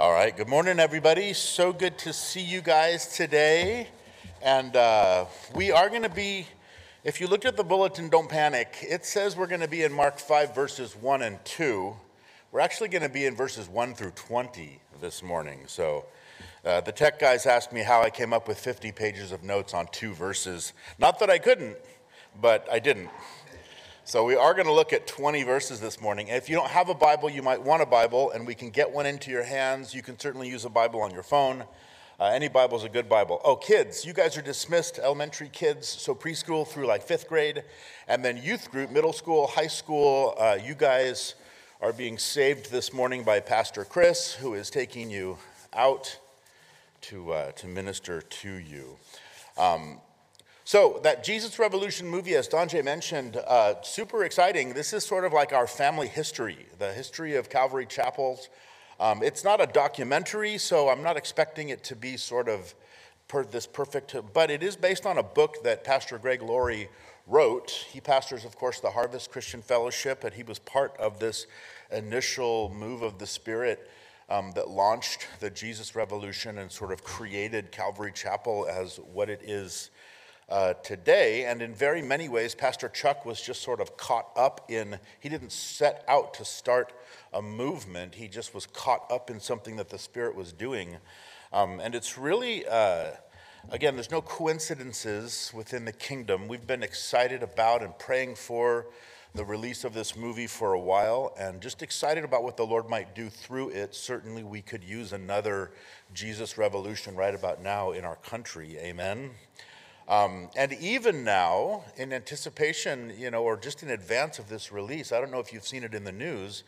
All right, good morning, everybody. So good to see you guys today. And uh, we are going to be, if you looked at the bulletin, don't panic. It says we're going to be in Mark 5, verses 1 and 2. We're actually going to be in verses 1 through 20 this morning. So uh, the tech guys asked me how I came up with 50 pages of notes on two verses. Not that I couldn't, but I didn't. So we are going to look at 20 verses this morning. If you don't have a Bible, you might want a Bible, and we can get one into your hands. You can certainly use a Bible on your phone. Uh, any Bible is a good Bible. Oh, kids, you guys are dismissed, elementary kids, so preschool through like fifth grade, and then youth group, middle school, high school. Uh, you guys are being saved this morning by Pastor Chris, who is taking you out to, uh, to minister to you. Um, so, that Jesus Revolution movie, as Donjay mentioned, uh, super exciting. This is sort of like our family history, the history of Calvary Chapels. Um, it's not a documentary, so I'm not expecting it to be sort of per this perfect, but it is based on a book that Pastor Greg Laurie wrote. He pastors, of course, the Harvest Christian Fellowship, and he was part of this initial move of the Spirit um, that launched the Jesus Revolution and sort of created Calvary Chapel as what it is uh, today. And in very many ways, Pastor Chuck was just sort of caught up in, he didn't set out to start a movement, he just was caught up in something that the Spirit was doing. Um, and it's really, uh, again, there's no coincidences within the kingdom. We've been excited about and praying for the release of this movie for a while and just excited about what the Lord might do through it. Certainly, we could use another Jesus revolution right about now in our country. Amen. Um, and even now, in anticipation, you know, or just in advance of this release, I don't know if you've seen it in the news.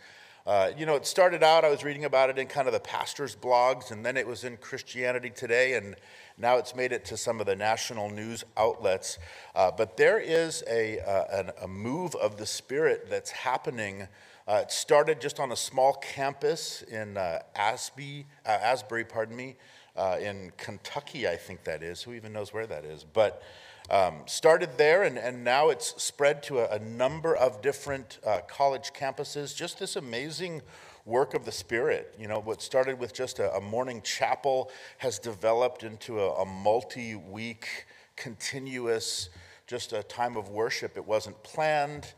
Uh, you know, it started out, I was reading about it in kind of the pastor's blogs, and then it was in Christianity Today, and now it's made it to some of the national news outlets. Uh, but there is a, uh, a move of the Spirit that's happening. Uh, it started just on a small campus in uh, Asby, uh, Asbury, pardon me, uh, in Kentucky, I think that is. Who even knows where that is? But um, started there, and, and now it's spread to a, a number of different uh, college campuses. Just this amazing work of the Spirit. You know, what started with just a, a morning chapel has developed into a, a multi week, continuous, just a time of worship. It wasn't planned.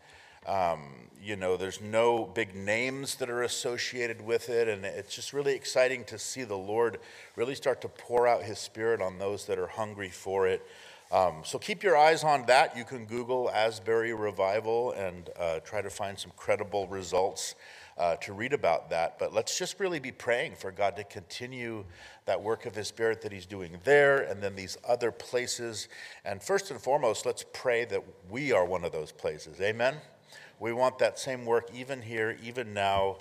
Um, you know, there's no big names that are associated with it, and it's just really exciting to see the Lord really start to pour out His Spirit on those that are hungry for it. Um, so keep your eyes on that. You can Google Asbury Revival and uh, try to find some credible results uh, to read about that. But let's just really be praying for God to continue that work of His Spirit that He's doing there and then these other places. And first and foremost, let's pray that we are one of those places. Amen. We want that same work even here, even now,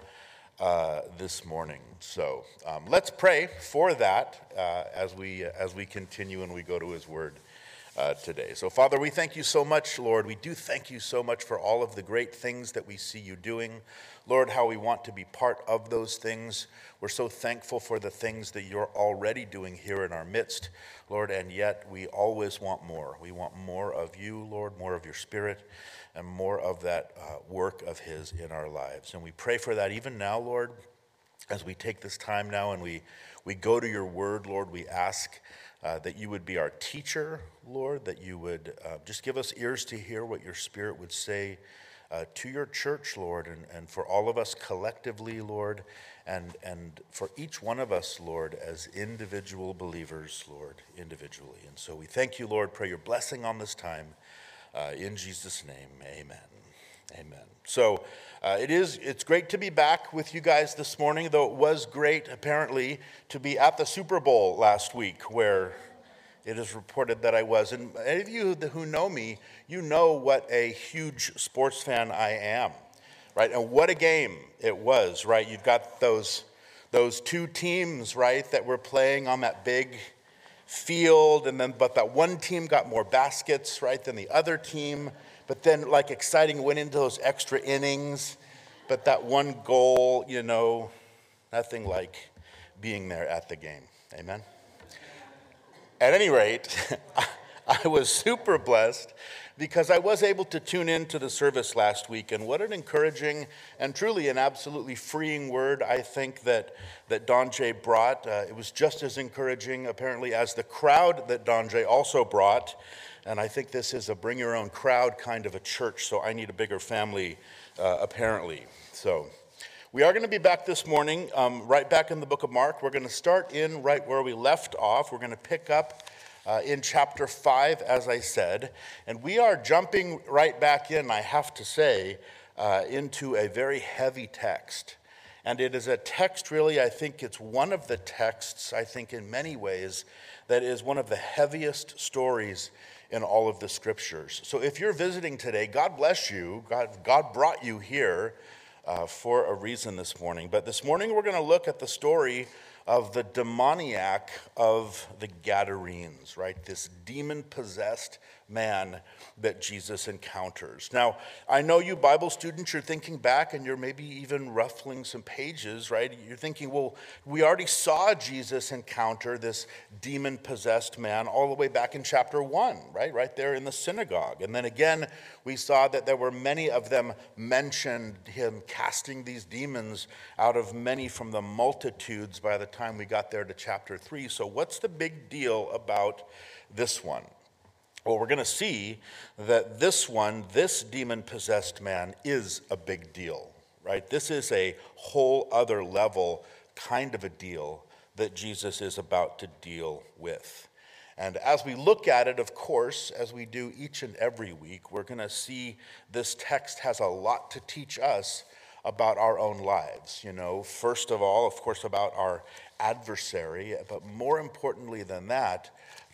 uh, this morning. So um, let's pray for that uh, as, we, as we continue and we go to His Word. Uh, today. So, Father, we thank you so much, Lord. We do thank you so much for all of the great things that we see you doing. Lord, how we want to be part of those things. We're so thankful for the things that you're already doing here in our midst, Lord, and yet we always want more. We want more of you, Lord, more of your spirit and more of that uh, work of His in our lives. And we pray for that even now, Lord, as we take this time now and we, we go to your word, Lord, we ask uh, that you would be our teacher, Lord, that you would uh, just give us ears to hear what your Spirit would say. Uh, to your church, Lord, and, and for all of us collectively, Lord, and, and for each one of us, Lord, as individual believers, Lord, individually. And so we thank you, Lord. Pray your blessing on this time. Uh, in Jesus' name, amen. Amen. So uh, it is, it's great to be back with you guys this morning, though it was great, apparently, to be at the Super Bowl last week, where it is reported that I was. And any of you who know me, you know what a huge sports fan I am, right? And what a game it was, right? You've got those, those two teams, right, that were playing on that big field, and then but that one team got more baskets, right, than the other team. But then, like exciting, went into those extra innings. But that one goal, you know, nothing like being there at the game. Amen. At any rate, I was super blessed because I was able to tune in to the service last week, and what an encouraging and truly an absolutely freeing word I think that, that Don Jay brought. Uh, it was just as encouraging, apparently, as the crowd that Don Jay also brought. And I think this is a bring your own crowd kind of a church, so I need a bigger family, uh, apparently. So we are going to be back this morning, um, right back in the book of Mark. We're going to start in right where we left off. We're going to pick up uh, in chapter 5, as I said. And we are jumping right back in, I have to say, uh, into a very heavy text. And it is a text, really, I think it's one of the texts, I think, in many ways, that is one of the heaviest stories in all of the scriptures. So if you're visiting today, God bless you. God, God brought you here uh, for a reason this morning. But this morning, we're going to look at the story of the demoniac of the Gadarenes, right? This demon possessed man that Jesus encounters. Now, I know you Bible students, you're thinking back and you're maybe even ruffling some pages, right? You're thinking, well, we already saw Jesus encounter this demon possessed man all the way back in chapter one, right? Right there in the synagogue. And then again, we saw that there were many of them mentioned him casting these demons out of many from the multitudes by the time we got there to chapter three. So, what's the big deal about this one? Well, we're going to see that this one, this demon possessed man, is a big deal, right? This is a whole other level kind of a deal that Jesus is about to deal with. And as we look at it, of course, as we do each and every week, we're going to see this text has a lot to teach us about our own lives. You know, first of all, of course, about our adversary, but more importantly than that,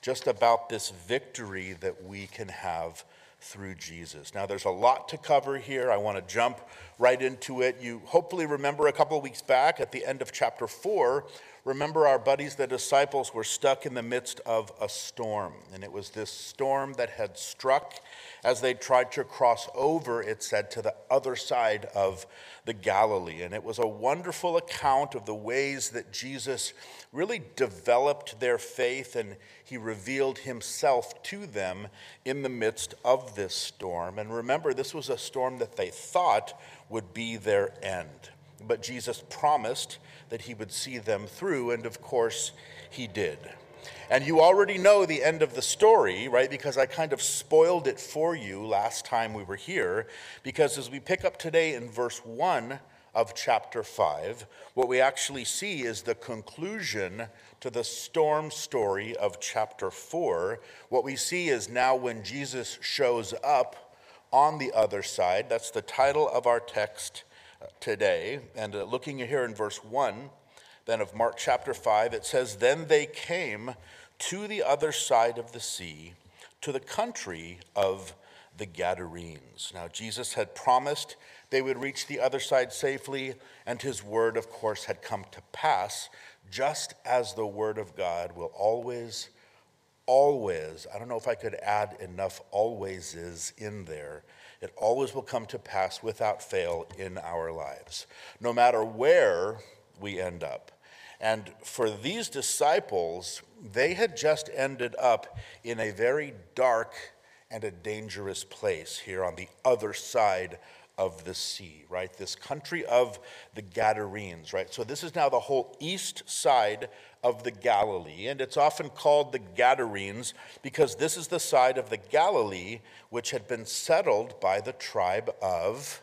just about this victory that we can have through Jesus. Now, there's a lot to cover here. I want to jump right into it. You hopefully remember a couple of weeks back at the end of chapter 4, remember our buddies, the disciples, were stuck in the midst of a storm. And it was this storm that had struck as they tried to cross over, it said, to the other side of the Galilee. And it was a wonderful account of the ways that Jesus really developed their faith and he revealed himself to them in the midst of this storm. And remember, this was a storm that they thought would be their end. But Jesus promised that he would see them through, and of course, he did. And you already know the end of the story, right? Because I kind of spoiled it for you last time we were here. Because as we pick up today in verse 1 of chapter 5, what we actually see is the conclusion to the storm story of chapter 4. What we see is now when Jesus shows up on the other side, that's the title of our text today. And uh, looking here in verse 1, then of Mark chapter 5, it says, Then they came to the other side of the sea, to the country of the Gadarenes. Now, Jesus had promised they would reach the other side safely, and his word, of course, had come to pass, just as the word of God will always, always, I don't know if I could add enough always is in there. It always will come to pass without fail in our lives, no matter where we end up. And for these disciples, they had just ended up in a very dark and a dangerous place here on the other side of the sea, right? This country of the Gadarenes, right? So this is now the whole east side of the Galilee, and it's often called the Gadarenes because this is the side of the Galilee which had been settled by the tribe of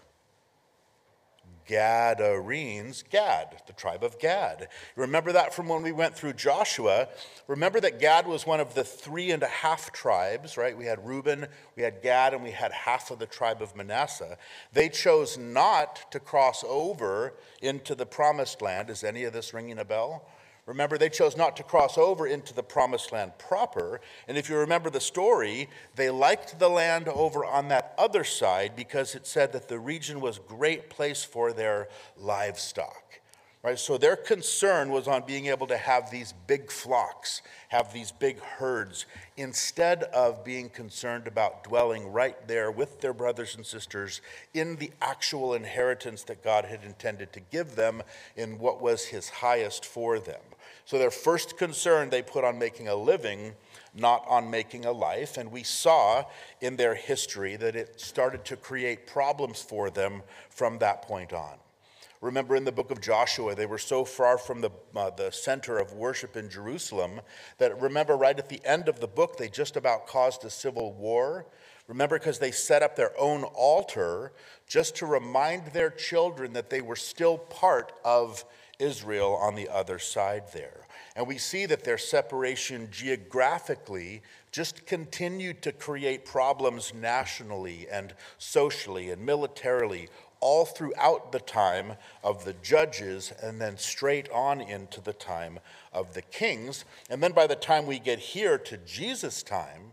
Gadarenes, Gad, the tribe of Gad. Remember that from when we went through Joshua. Remember that Gad was one of the three and a half tribes, right? We had Reuben, we had Gad, and we had half of the tribe of Manasseh. They chose not to cross over into the promised land. Is any of this ringing a bell? Remember, they chose not to cross over into the promised land proper. And if you remember the story, they liked the land over on that other side because it said that the region was a great place for their livestock. Right? So their concern was on being able to have these big flocks, have these big herds, instead of being concerned about dwelling right there with their brothers and sisters in the actual inheritance that God had intended to give them in what was his highest for them. So their first concern they put on making a living, not on making a life. And we saw in their history that it started to create problems for them from that point on. Remember in the book of Joshua, they were so far from the, uh, the center of worship in Jerusalem that, remember, right at the end of the book, they just about caused a civil war. Remember, because they set up their own altar just to remind their children that they were still part of Israel on the other side there. And we see that their separation geographically just continued to create problems nationally and socially and militarily all throughout the time of the judges and then straight on into the time of the kings. And then by the time we get here to Jesus' time,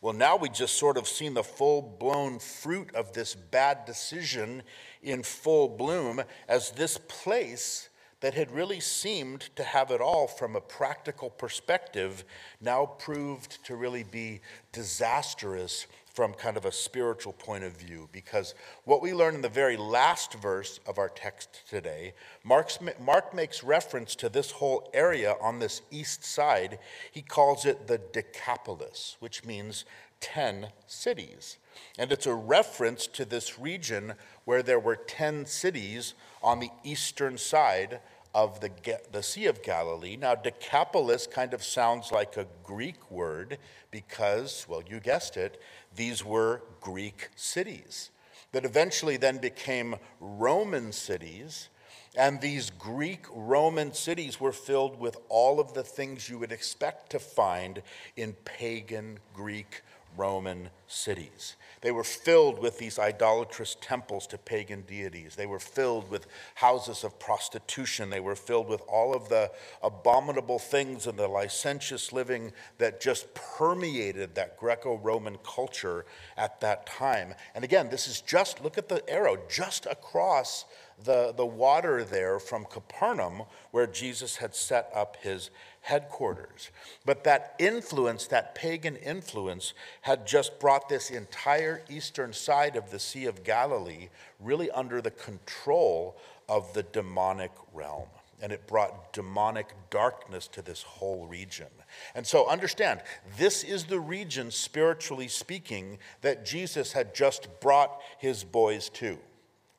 well, now we just sort of seen the full blown fruit of this bad decision in full bloom as this place that had really seemed to have it all from a practical perspective now proved to really be disastrous from kind of a spiritual point of view. Because what we learn in the very last verse of our text today, Mark's, Mark makes reference to this whole area on this east side. He calls it the Decapolis, which means 10 cities. And it's a reference to this region where there were 10 cities on the eastern side of the, the Sea of Galilee. Now, Decapolis kind of sounds like a Greek word because, well, you guessed it, these were Greek cities that eventually then became Roman cities. And these Greek Roman cities were filled with all of the things you would expect to find in pagan Greek Roman cities. They were filled with these idolatrous temples to pagan deities. They were filled with houses of prostitution. They were filled with all of the abominable things and the licentious living that just permeated that Greco Roman culture at that time. And again, this is just, look at the arrow, just across the, the water there from Capernaum, where Jesus had set up his headquarters. But that influence, that pagan influence, had just brought this entire eastern side of the Sea of Galilee really under the control of the demonic realm. And it brought demonic darkness to this whole region. And so understand, this is the region, spiritually speaking, that Jesus had just brought his boys to.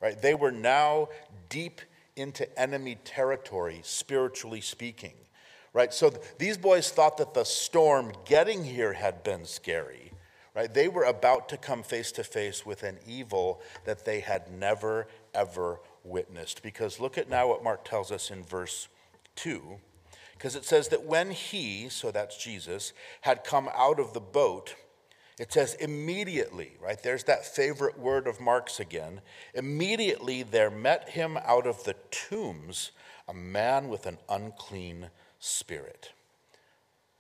Right? They were now deep into enemy territory, spiritually speaking right? So these boys thought that the storm getting here had been scary, right? They were about to come face to face with an evil that they had never, ever witnessed. Because look at now what Mark tells us in verse 2. Because it says that when he, so that's Jesus, had come out of the boat, it says immediately, right? There's that favorite word of Mark's again. Immediately there met him out of the tombs a man with an unclean Spirit.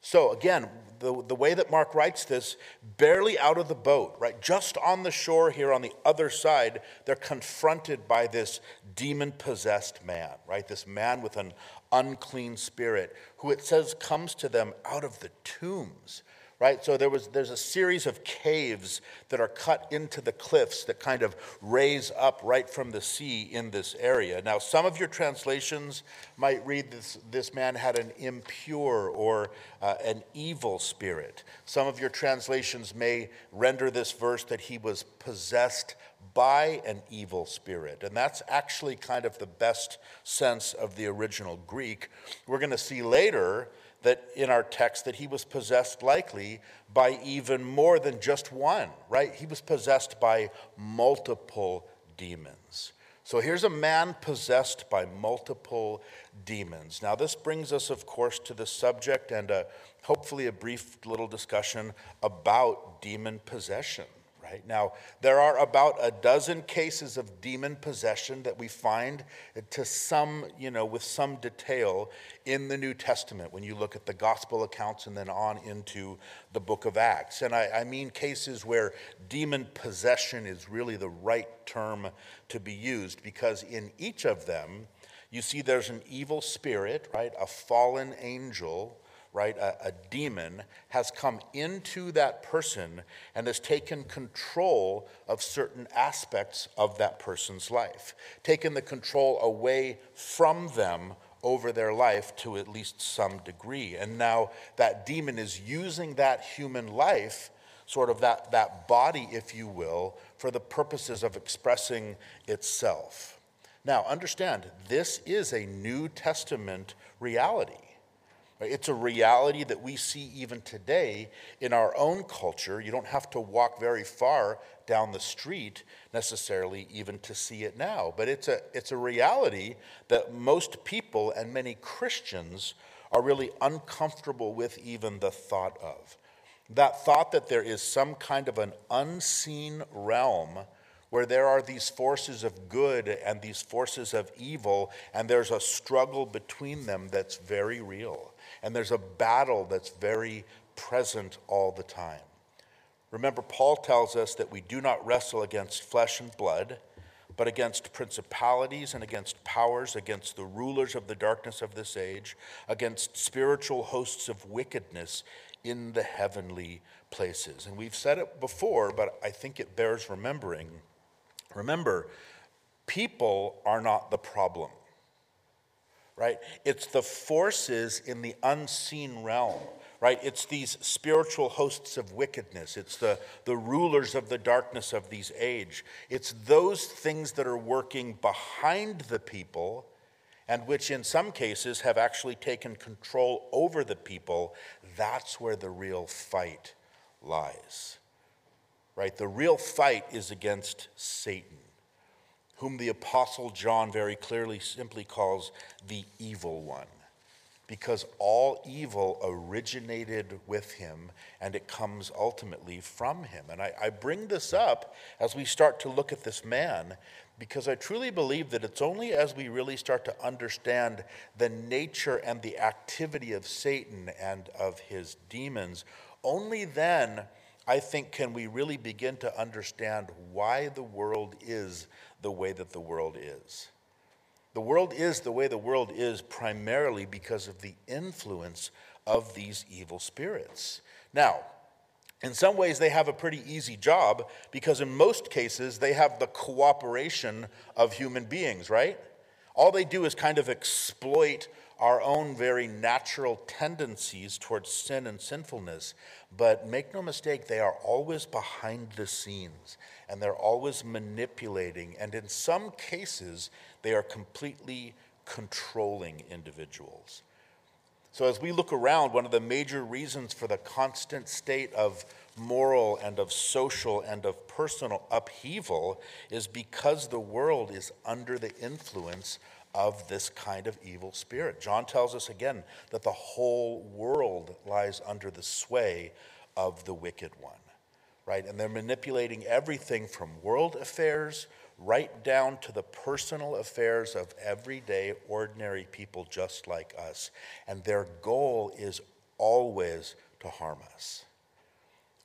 So, again, the, the way that Mark writes this, barely out of the boat, right? Just on the shore here on the other side, they're confronted by this demon possessed man, right? This man with an unclean spirit, who it says comes to them out of the tombs right? So there was, there's a series of caves that are cut into the cliffs that kind of raise up right from the sea in this area. Now, some of your translations might read this, this man had an impure or uh, an evil spirit. Some of your translations may render this verse that he was possessed by an evil spirit. And that's actually kind of the best sense of the original Greek. We're going to see later that in our text that he was possessed likely by even more than just one, right? He was possessed by multiple demons. So here's a man possessed by multiple demons. Now, this brings us, of course, to the subject and a, hopefully a brief little discussion about demon possession right? Now, there are about a dozen cases of demon possession that we find to some, you know, with some detail in the New Testament when you look at the gospel accounts and then on into the book of Acts. And I, I mean cases where demon possession is really the right term to be used because in each of them, you see there's an evil spirit, right? A fallen angel right, a, a, demon, has come into that person and has taken control of certain aspects of that person's life, taken the control away from them over their life to at least some degree. And now that demon is using that human life, sort of that, that body, if you will, for the purposes of expressing itself. Now, understand, this is a New Testament reality. It's a reality that we see even today in our own culture. You don't have to walk very far down the street necessarily even to see it now. But it's a, it's a reality that most people and many Christians are really uncomfortable with even the thought of. That thought that there is some kind of an unseen realm where there are these forces of good and these forces of evil, and there's a struggle between them that's very real. And there's a battle that's very present all the time. Remember, Paul tells us that we do not wrestle against flesh and blood, but against principalities and against powers, against the rulers of the darkness of this age, against spiritual hosts of wickedness in the heavenly places. And we've said it before, but I think it bears remembering. Remember, people are not the problem, right? It's the forces in the unseen realm right? It's these spiritual hosts of wickedness. It's the, the rulers of the darkness of these age. It's those things that are working behind the people and which in some cases have actually taken control over the people. That's where the real fight lies. Right? The real fight is against Satan, whom the apostle John very clearly simply calls the evil one because all evil originated with him and it comes ultimately from him. And I, I, bring this up as we start to look at this man because I truly believe that it's only as we really start to understand the nature and the activity of Satan and of his demons, only then. I think can we really begin to understand why the world is the way that the world is. The world is the way the world is primarily because of the influence of these evil spirits. Now, in some ways, they have a pretty easy job because in most cases, they have the cooperation of human beings, right? All they do is kind of exploit our own very natural tendencies towards sin and sinfulness. But make no mistake, they are always behind the scenes and they're always manipulating. And in some cases, they are completely controlling individuals. So, as we look around, one of the major reasons for the constant state of moral and of social and of personal upheaval is because the world is under the influence of this kind of evil spirit. John tells us again that the whole world lies under the sway of the wicked one, right? And they're manipulating everything from world affairs right down to the personal affairs of everyday, ordinary people just like us. And their goal is always to harm us,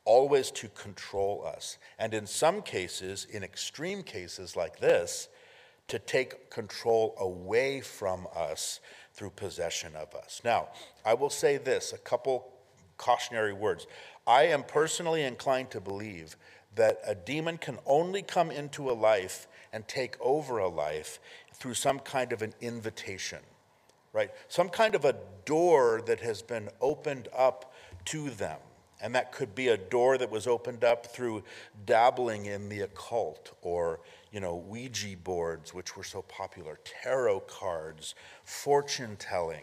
always to control us. And in some cases, in extreme cases like this, to take control away from us through possession of us. Now, I will say this a couple cautionary words. I am personally inclined to believe that a demon can only come into a life and take over a life through some kind of an invitation, right? Some kind of a door that has been opened up to them. And that could be a door that was opened up through dabbling in the occult or, you know, Ouija boards, which were so popular, tarot cards, fortune telling,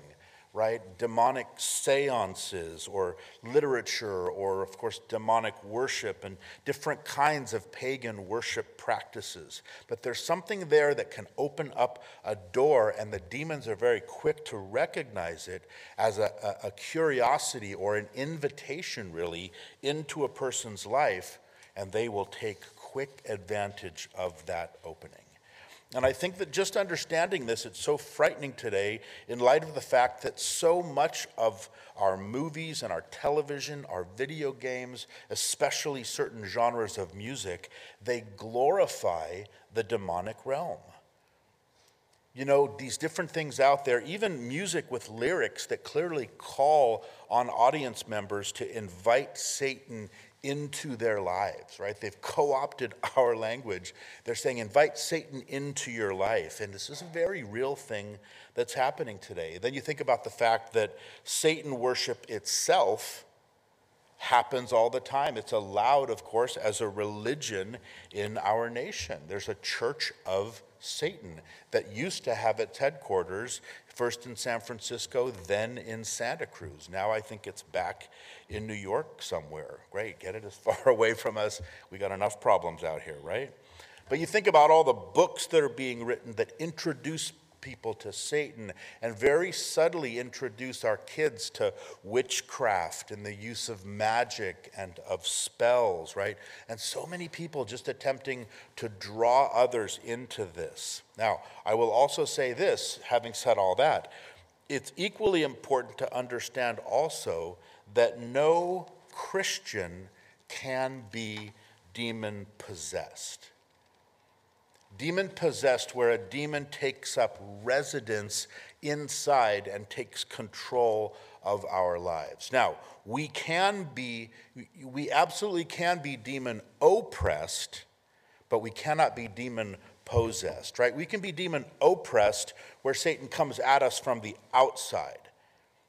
right? Demonic seances or literature, or of course, demonic worship and different kinds of pagan worship practices. But there's something there that can open up a door, and the demons are very quick to recognize it as a, a, a curiosity or an invitation, really, into a person's life, and they will take quick advantage of that opening. And I think that just understanding this, it's so frightening today in light of the fact that so much of our movies and our television, our video games, especially certain genres of music, they glorify the demonic realm. You know, these different things out there, even music with lyrics that clearly call on audience members to invite Satan into their lives, right? They've co opted our language. They're saying, invite Satan into your life. And this is a very real thing that's happening today. Then you think about the fact that Satan worship itself happens all the time. It's allowed, of course, as a religion in our nation. There's a church of Satan that used to have its headquarters first in San Francisco, then in Santa Cruz. Now I think it's back in New York somewhere. Great, get it as far away from us. We got enough problems out here, right? But you think about all the books that are being written that introduce people to Satan and very subtly introduce our kids to witchcraft and the use of magic and of spells, right? And so many people just attempting to draw others into this. Now, I will also say this, having said all that, it's equally important to understand also that no Christian can be demon possessed demon possessed, where a demon takes up residence inside and takes control of our lives. Now, we can be, we absolutely can be demon oppressed, but we cannot be demon possessed, right? We can be demon oppressed where Satan comes at us from the outside.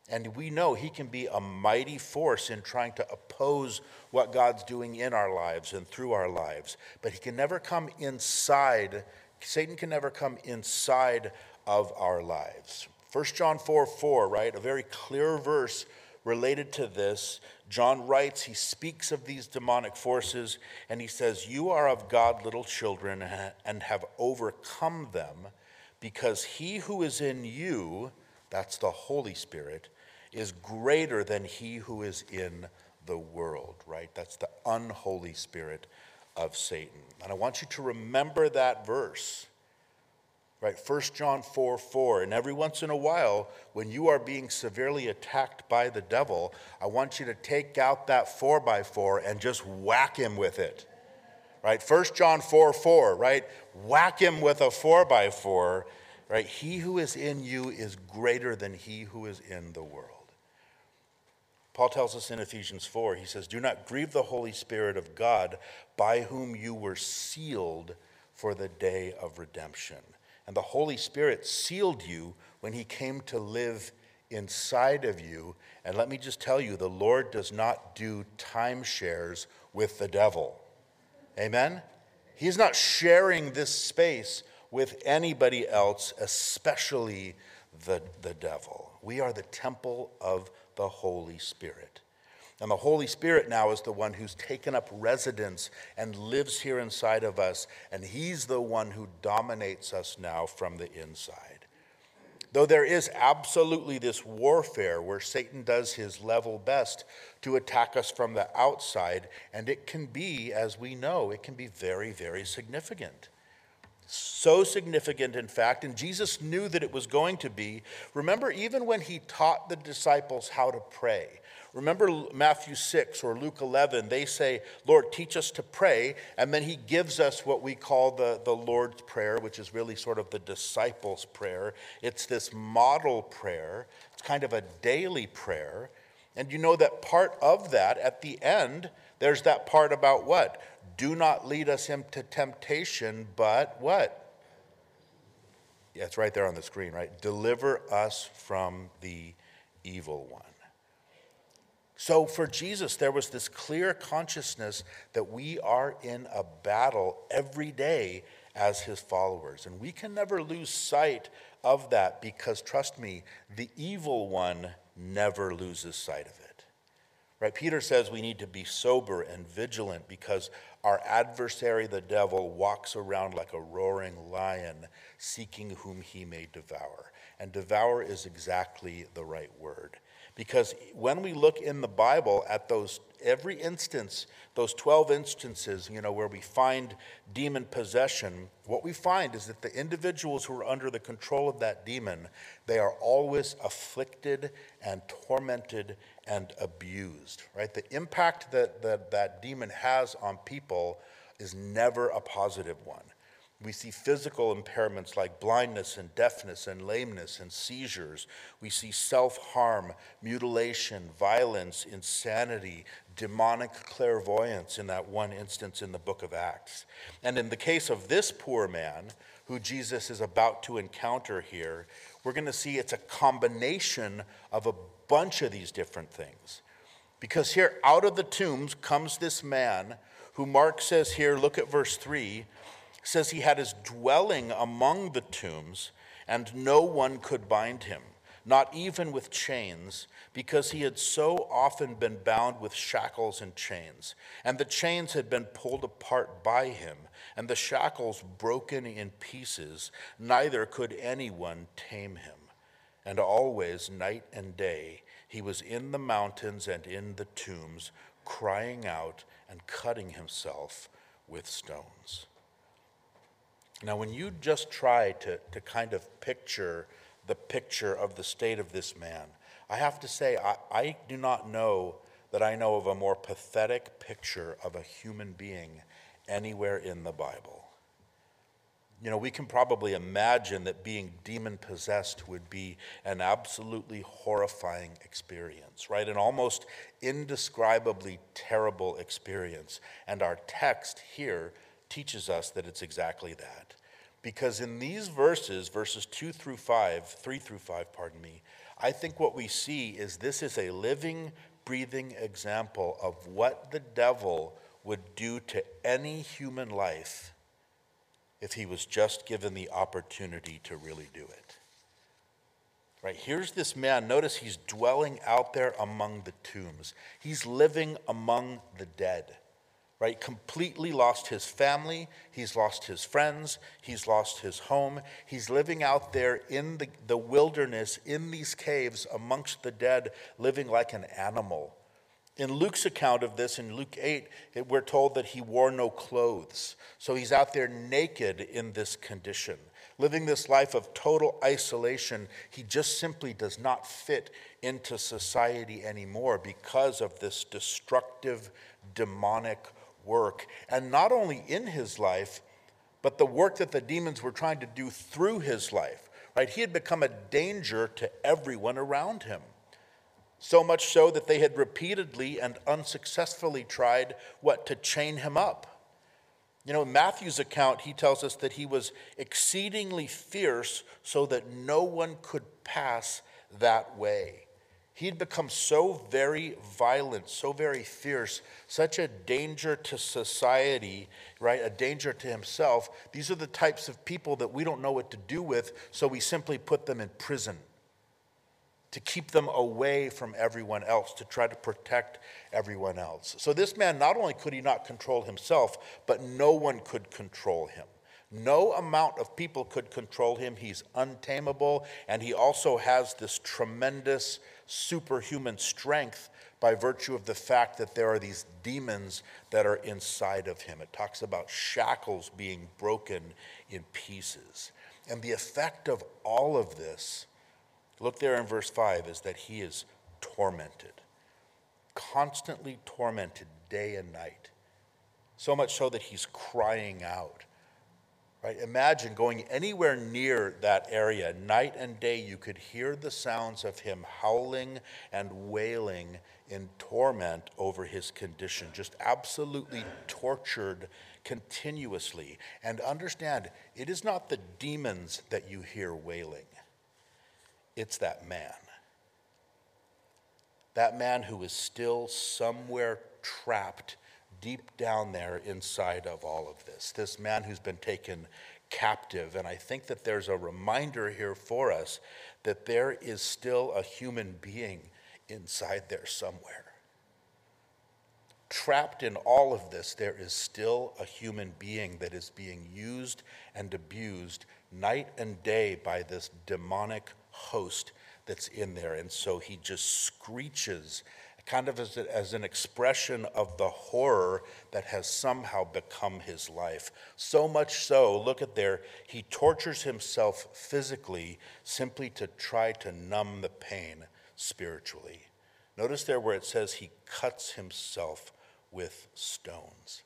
And we know he can be a mighty force in trying to oppose what God's doing in our lives and through our lives. But he can never come inside, Satan can never come inside of our lives. 1 John 4 4, right? A very clear verse related to this. John writes, he speaks of these demonic forces, and he says, You are of God, little children, and have overcome them, because he who is in you, that's the Holy Spirit, is greater than he who is in the world, right? That's the unholy spirit of Satan. And I want you to remember that verse, right? 1 John 4 4. And every once in a while, when you are being severely attacked by the devil, I want you to take out that 4 by 4 and just whack him with it, right? 1 John 4 4, right? Whack him with a 4 by 4 right? He who is in you is greater than he who is in the world. Paul tells us in Ephesians 4, he says, Do not grieve the Holy Spirit of God, by whom you were sealed for the day of redemption. And the Holy Spirit sealed you when he came to live inside of you. And let me just tell you, the Lord does not do timeshares with the devil. Amen? He's not sharing this space with anybody else, especially the, the devil. We are the temple of the Holy Spirit. And the Holy Spirit now is the one who's taken up residence and lives here inside of us, and He's the one who dominates us now from the inside. Though there is absolutely this warfare where Satan does his level best to attack us from the outside, and it can be, as we know, it can be very, very significant. So significant, in fact, and Jesus knew that it was going to be. Remember, even when he taught the disciples how to pray, remember Matthew 6 or Luke 11, they say, Lord, teach us to pray. And then he gives us what we call the, the Lord's Prayer, which is really sort of the disciples' prayer. It's this model prayer, it's kind of a daily prayer. And you know that part of that, at the end, there's that part about what? Do not lead us into temptation, but what? Yeah, it's right there on the screen, right? Deliver us from the evil one. So for Jesus, there was this clear consciousness that we are in a battle every day as his followers. And we can never lose sight of that because, trust me, the evil one never loses sight of it. Right? Peter says we need to be sober and vigilant because our adversary, the devil, walks around like a roaring lion, seeking whom he may devour. And devour is exactly the right word. Because when we look in the Bible at those, every instance, those 12 instances, you know, where we find demon possession, what we find is that the individuals who are under the control of that demon, they are always afflicted and tormented and abused, right? The impact that, that that demon has on people is never a positive one. We see physical impairments like blindness and deafness and lameness and seizures. We see self harm, mutilation, violence, insanity, demonic clairvoyance in that one instance in the book of Acts. And in the case of this poor man, who Jesus is about to encounter here, we're going to see it's a combination of a bunch of these different things. Because here, out of the tombs comes this man who Mark says here, look at verse 3 says he had his dwelling among the tombs, and no one could bind him, not even with chains, because he had so often been bound with shackles and chains. And the chains had been pulled apart by him, and the shackles broken in pieces. Neither could anyone tame him. And always, night and day, he was in the mountains and in the tombs, crying out and cutting himself with stones. Now, when you just try to, to kind of picture the picture of the state of this man, I have to say, I, I do not know that I know of a more pathetic picture of a human being anywhere in the Bible. You know, we can probably imagine that being demon possessed would be an absolutely horrifying experience, right? An almost indescribably terrible experience. And our text here teaches us that it's exactly that. Because in these verses, verses 2 through 5, 3 through 5, pardon me, I think what we see is this is a living, breathing example of what the devil would do to any human life if he was just given the opportunity to really do it. Right, here's this man. Notice he's dwelling out there among the tombs. He's living among the dead right? Completely lost his family, he's lost his friends, he's lost his home. He's living out there in the, the wilderness, in these caves amongst the dead, living like an animal. In Luke's account of this, in Luke 8, it, we're told that he wore no clothes. So he's out there naked in this condition, living this life of total isolation. He just simply does not fit into society anymore because of this destructive, demonic work, and not only in his life, but the work that the demons were trying to do through his life. Right? He had become a danger to everyone around him. So much so that they had repeatedly and unsuccessfully tried what to chain him up. You know, in Matthew's account, he tells us that he was exceedingly fierce so that no one could pass that way. He had become so very violent, so very fierce, such a danger to society, right? A danger to himself. These are the types of people that we don't know what to do with, so we simply put them in prison to keep them away from everyone else, to try to protect everyone else. So this man, not only could he not control himself, but no one could control him. No amount of people could control him. He's untamable, and he also has this tremendous superhuman strength by virtue of the fact that there are these demons that are inside of him. It talks about shackles being broken in pieces. And the effect of all of this, look there in verse 5, is that he is tormented, constantly tormented day and night. So much so that he's crying out. Right? Imagine going anywhere near that area, night and day, you could hear the sounds of him howling and wailing in torment over his condition, just absolutely tortured continuously. And understand, it is not the demons that you hear wailing, it's that man. That man who is still somewhere trapped deep down there inside of all of this. This man who's been taken captive. And I think that there's a reminder here for us that there is still a human being inside there somewhere. Trapped in all of this, there is still a human being that is being used and abused night and day by this demonic host that's in there. And so he just screeches kind of as, as an expression of the horror that has somehow become his life. So much so, look at there, he tortures himself physically simply to try to numb the pain spiritually. Notice there where it says he cuts himself with stones.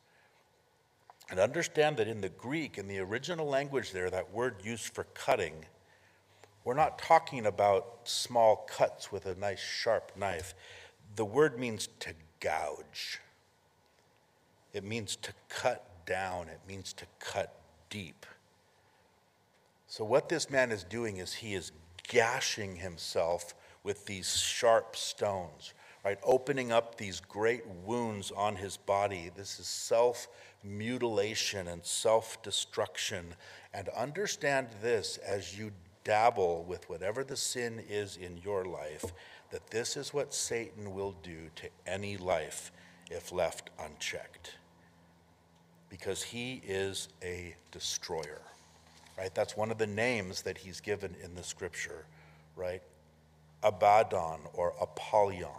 And understand that in the Greek, in the original language there, that word used for cutting, we're not talking about small cuts with a nice sharp knife. The word means to gouge, it means to cut down, it means to cut deep. So, what this man is doing is he is gashing himself with these sharp stones, right? Opening up these great wounds on his body. This is self mutilation and self destruction. And understand this as you dabble with whatever the sin is in your life, that this is what Satan will do to any life if left unchecked. Because he is a destroyer, right? That's one of the names that he's given in the scripture, right? Abaddon or Apollyon.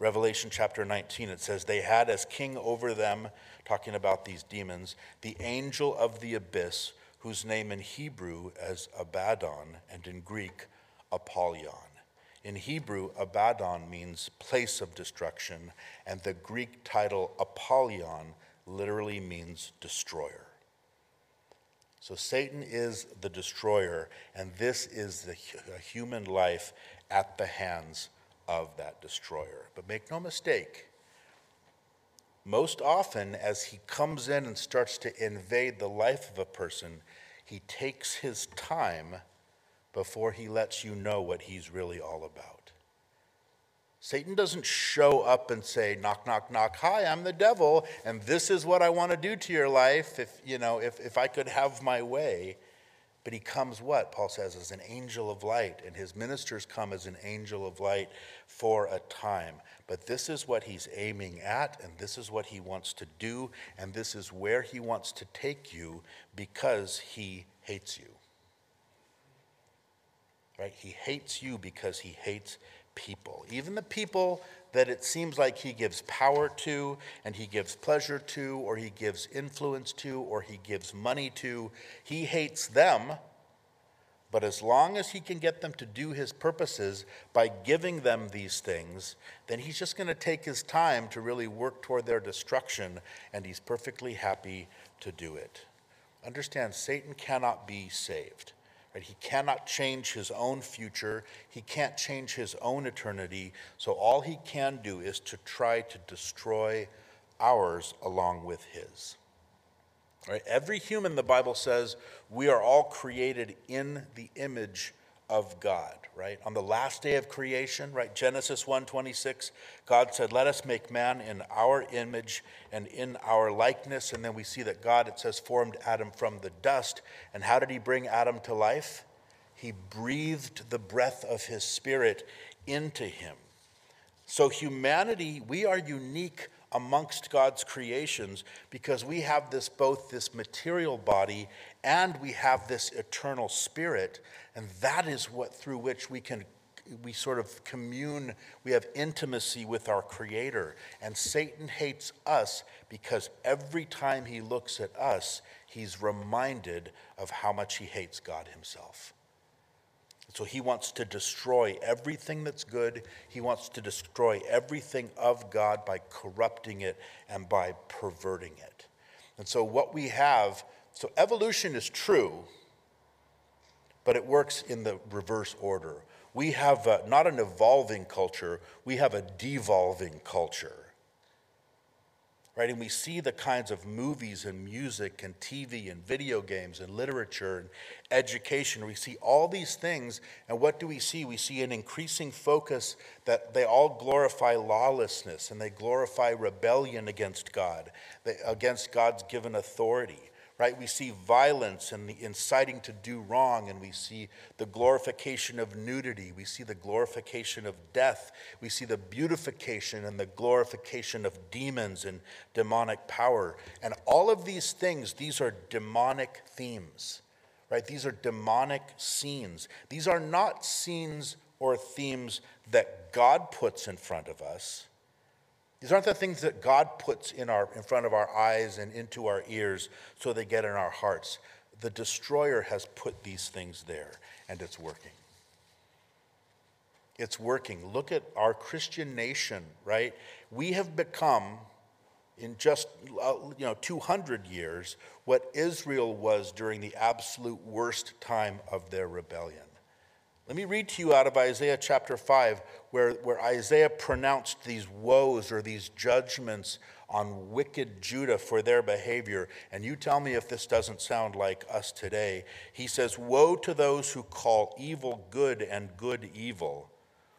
Revelation chapter 19, it says, They had as king over them, talking about these demons, the angel of the abyss, whose name in Hebrew is Abaddon and in Greek, Apollyon. In Hebrew, Abaddon means place of destruction, and the Greek title Apollyon literally means destroyer. So Satan is the destroyer, and this is the human life at the hands of that destroyer. But make no mistake, most often as he comes in and starts to invade the life of a person, he takes his time before he lets you know what he's really all about. Satan doesn't show up and say, knock, knock, knock, hi, I'm the devil, and this is what I want to do to your life if, you know, if, if I could have my way. But he comes what? Paul says, as an angel of light, and his ministers come as an angel of light for a time. But this is what he's aiming at, and this is what he wants to do, and this is where he wants to take you because he hates you. Right? He hates you because he hates people. Even the people that it seems like he gives power to, and he gives pleasure to, or he gives influence to, or he gives money to, he hates them. But as long as he can get them to do his purposes by giving them these things, then he's just going to take his time to really work toward their destruction, and he's perfectly happy to do it. Understand, Satan cannot be saved. Right? He cannot change his own future. He can't change his own eternity. So all he can do is to try to destroy ours along with his. Right? Every human, the Bible says, we are all created in the image of God, right? On the last day of creation, right? Genesis 1:26, God said, "Let us make man in our image and in our likeness." And then we see that God it says formed Adam from the dust. And how did he bring Adam to life? He breathed the breath of his spirit into him. So humanity, we are unique amongst God's creations because we have this both this material body and we have this eternal spirit and that is what through which we can we sort of commune we have intimacy with our creator and Satan hates us because every time he looks at us he's reminded of how much he hates God himself so he wants to destroy everything that's good. He wants to destroy everything of God by corrupting it and by perverting it. And so, what we have so evolution is true, but it works in the reverse order. We have a, not an evolving culture, we have a devolving culture right? And we see the kinds of movies and music and TV and video games and literature and education. We see all these things, and what do we see? We see an increasing focus that they all glorify lawlessness and they glorify rebellion against God, against God's given authority right? We see violence and the inciting to do wrong, and we see the glorification of nudity. We see the glorification of death. We see the beautification and the glorification of demons and demonic power. And all of these things, these are demonic themes, right? These are demonic scenes. These are not scenes or themes that God puts in front of us. These aren't the things that God puts in, our, in front of our eyes and into our ears so they get in our hearts. The destroyer has put these things there, and it's working. It's working. Look at our Christian nation, right? We have become in just uh, you know 200 years what Israel was during the absolute worst time of their rebellion. Let me read to you out of Isaiah chapter 5, where, where Isaiah pronounced these woes or these judgments on wicked Judah for their behavior. And you tell me if this doesn't sound like us today. He says, Woe to those who call evil good and good evil,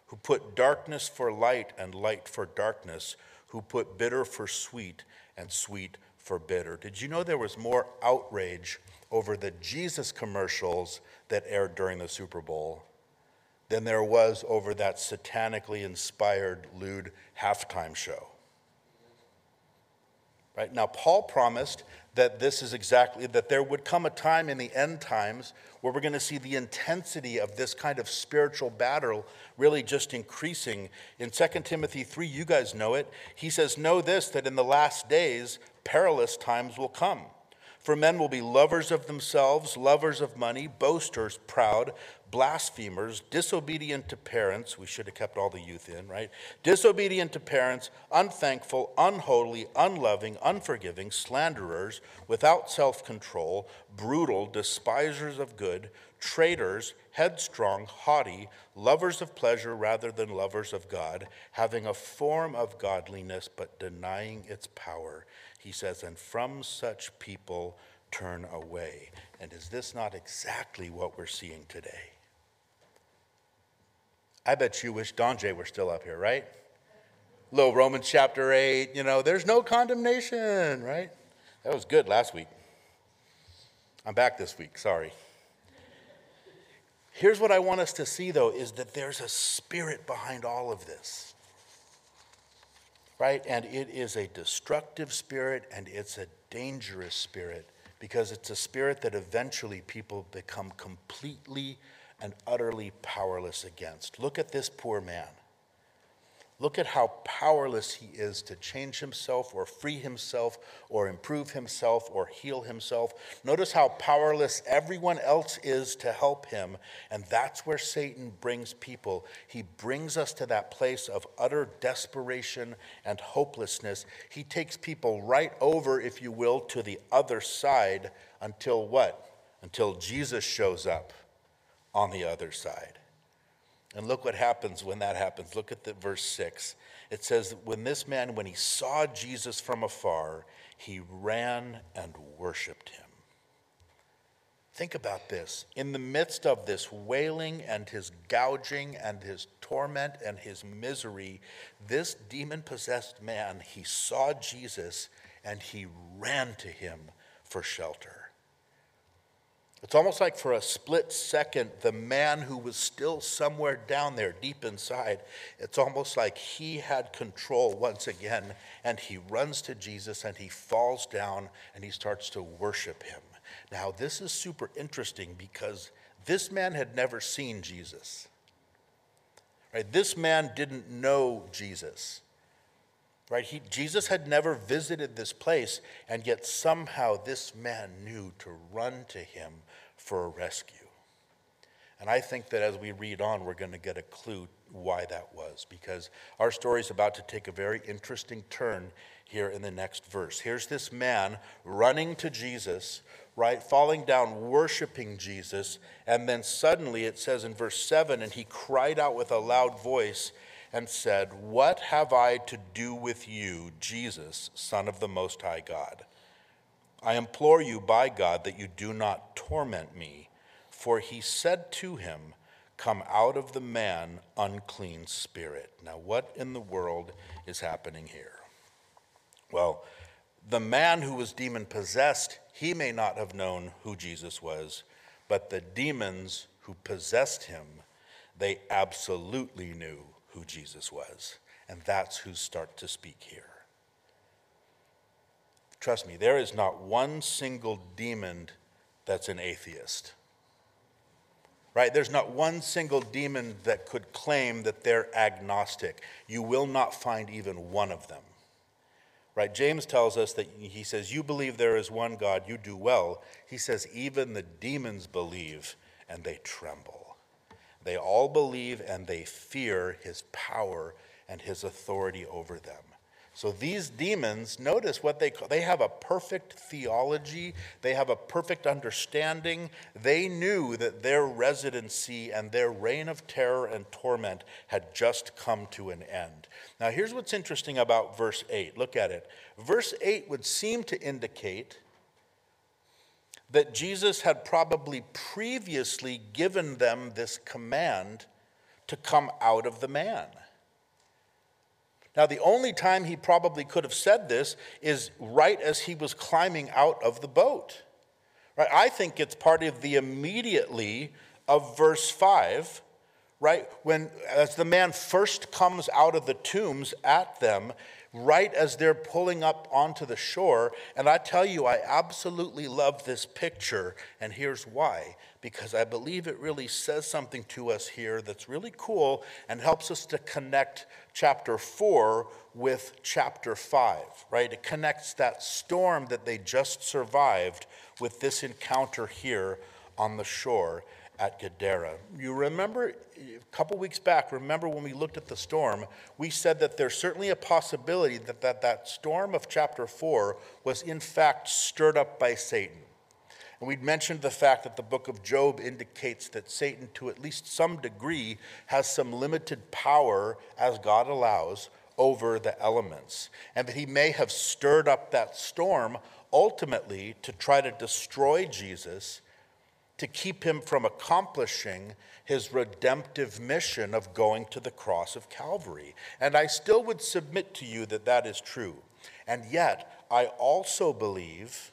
who put darkness for light and light for darkness, who put bitter for sweet and sweet for bitter. Did you know there was more outrage over the Jesus commercials that aired during the Super Bowl than there was over that satanically inspired, lewd halftime show. Right? Now, Paul promised that this is exactly, that there would come a time in the end times where we're going to see the intensity of this kind of spiritual battle really just increasing. In 2 Timothy 3, you guys know it. He says, Know this, that in the last days, perilous times will come. For men will be lovers of themselves, lovers of money, boasters, proud, blasphemers, disobedient to parents. We should have kept all the youth in, right? Disobedient to parents, unthankful, unholy, unloving, unforgiving, slanderers, without self control, brutal, despisers of good, traitors, headstrong, haughty, lovers of pleasure rather than lovers of God, having a form of godliness but denying its power. He says, and from such people turn away. And is this not exactly what we're seeing today? I bet you wish Don J were still up here, right? Little Romans chapter 8, you know, there's no condemnation, right? That was good last week. I'm back this week, sorry. Here's what I want us to see, though, is that there's a spirit behind all of this. Right? And it is a destructive spirit and it's a dangerous spirit because it's a spirit that eventually people become completely and utterly powerless against. Look at this poor man. Look at how powerless he is to change himself or free himself or improve himself or heal himself. Notice how powerless everyone else is to help him. And that's where Satan brings people. He brings us to that place of utter desperation and hopelessness. He takes people right over, if you will, to the other side until what? Until Jesus shows up on the other side. And look what happens when that happens. Look at the verse 6. It says, When this man, when he saw Jesus from afar, he ran and worshiped him. Think about this. In the midst of this wailing and his gouging and his torment and his misery, this demon possessed man, he saw Jesus and he ran to him for shelter. It's almost like for a split second, the man who was still somewhere down there deep inside, it's almost like he had control once again, and he runs to Jesus and he falls down and he starts to worship him. Now, this is super interesting because this man had never seen Jesus. Right? This man didn't know Jesus. Right? He, Jesus had never visited this place, and yet somehow this man knew to run to him for a rescue. And I think that as we read on, we're going to get a clue why that was, because our story is about to take a very interesting turn here in the next verse. Here's this man running to Jesus, right, falling down, worshiping Jesus, and then suddenly it says in verse 7 and he cried out with a loud voice and said, What have I to do with you, Jesus, Son of the Most High God? I implore you by God that you do not torment me. For he said to him, Come out of the man, unclean spirit. Now, what in the world is happening here? Well, the man who was demon possessed, he may not have known who Jesus was, but the demons who possessed him, they absolutely knew who Jesus was. And that's who start to speak here. Trust me, there is not one single demon that's an atheist. Right? There's not one single demon that could claim that they're agnostic. You will not find even one of them. Right? James tells us that he says, You believe there is one God, you do well. He says, Even the demons believe and they tremble. They all believe and they fear his power and his authority over them. So these demons, notice what they call, they have a perfect theology, they have a perfect understanding. They knew that their residency and their reign of terror and torment had just come to an end. Now here's what's interesting about verse 8. Look at it. Verse 8 would seem to indicate that Jesus had probably previously given them this command to come out of the man. Now, the only time he probably could have said this is right as he was climbing out of the boat. Right? I think it's part of the immediately of verse 5, right? When, as the man first comes out of the tombs at them, right as they're pulling up onto the shore. And I tell you, I absolutely love this picture, and here's why because I believe it really says something to us here that's really cool and helps us to connect chapter 4 with chapter 5, right? It connects that storm that they just survived with this encounter here on the shore at Gadara. You remember a couple weeks back, remember when we looked at the storm, we said that there's certainly a possibility that that, that storm of chapter 4 was in fact stirred up by Satan. And we'd mentioned the fact that the book of Job indicates that Satan, to at least some degree, has some limited power, as God allows, over the elements. And that he may have stirred up that storm ultimately to try to destroy Jesus, to keep him from accomplishing his redemptive mission of going to the cross of Calvary. And I still would submit to you that that is true. And yet, I also believe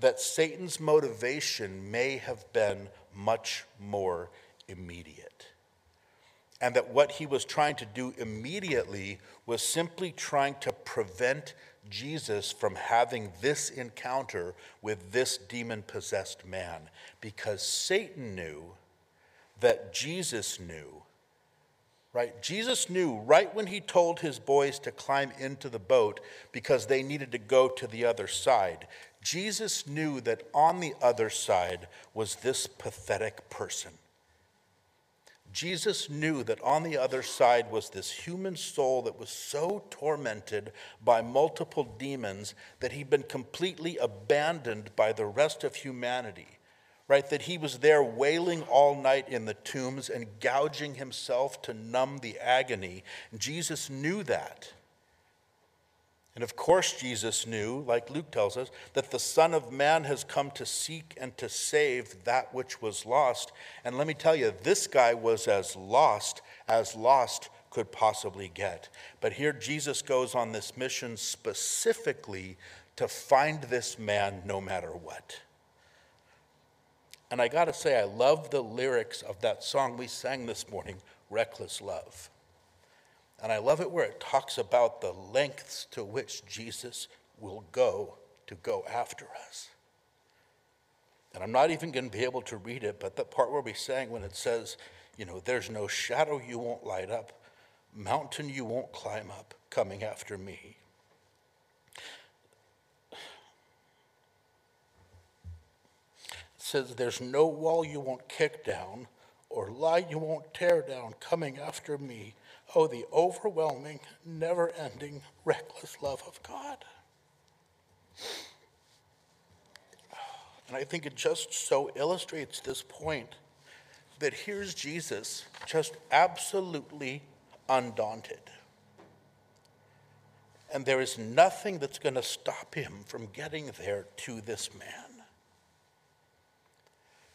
that Satan's motivation may have been much more immediate. And that what he was trying to do immediately was simply trying to prevent Jesus from having this encounter with this demon possessed man. Because Satan knew that Jesus knew right? Jesus knew right when he told his boys to climb into the boat because they needed to go to the other side. Jesus knew that on the other side was this pathetic person. Jesus knew that on the other side was this human soul that was so tormented by multiple demons that he'd been completely abandoned by the rest of humanity, right? That he was there wailing all night in the tombs and gouging himself to numb the agony. Jesus knew that. And of course, Jesus knew, like Luke tells us, that the Son of Man has come to seek and to save that which was lost. And let me tell you, this guy was as lost as lost could possibly get. But here Jesus goes on this mission specifically to find this man no matter what. And I got to say, I love the lyrics of that song we sang this morning, Reckless Love. And I love it where it talks about the lengths to which Jesus will go to go after us. And I'm not even going to be able to read it, but the part where we sang when it says, you know, there's no shadow you won't light up, mountain you won't climb up, coming after me. It says, there's no wall you won't kick down, or lie you won't tear down, coming after me. Oh, the overwhelming, never ending, reckless love of God. And I think it just so illustrates this point that here's Jesus just absolutely undaunted. And there is nothing that's going to stop him from getting there to this man.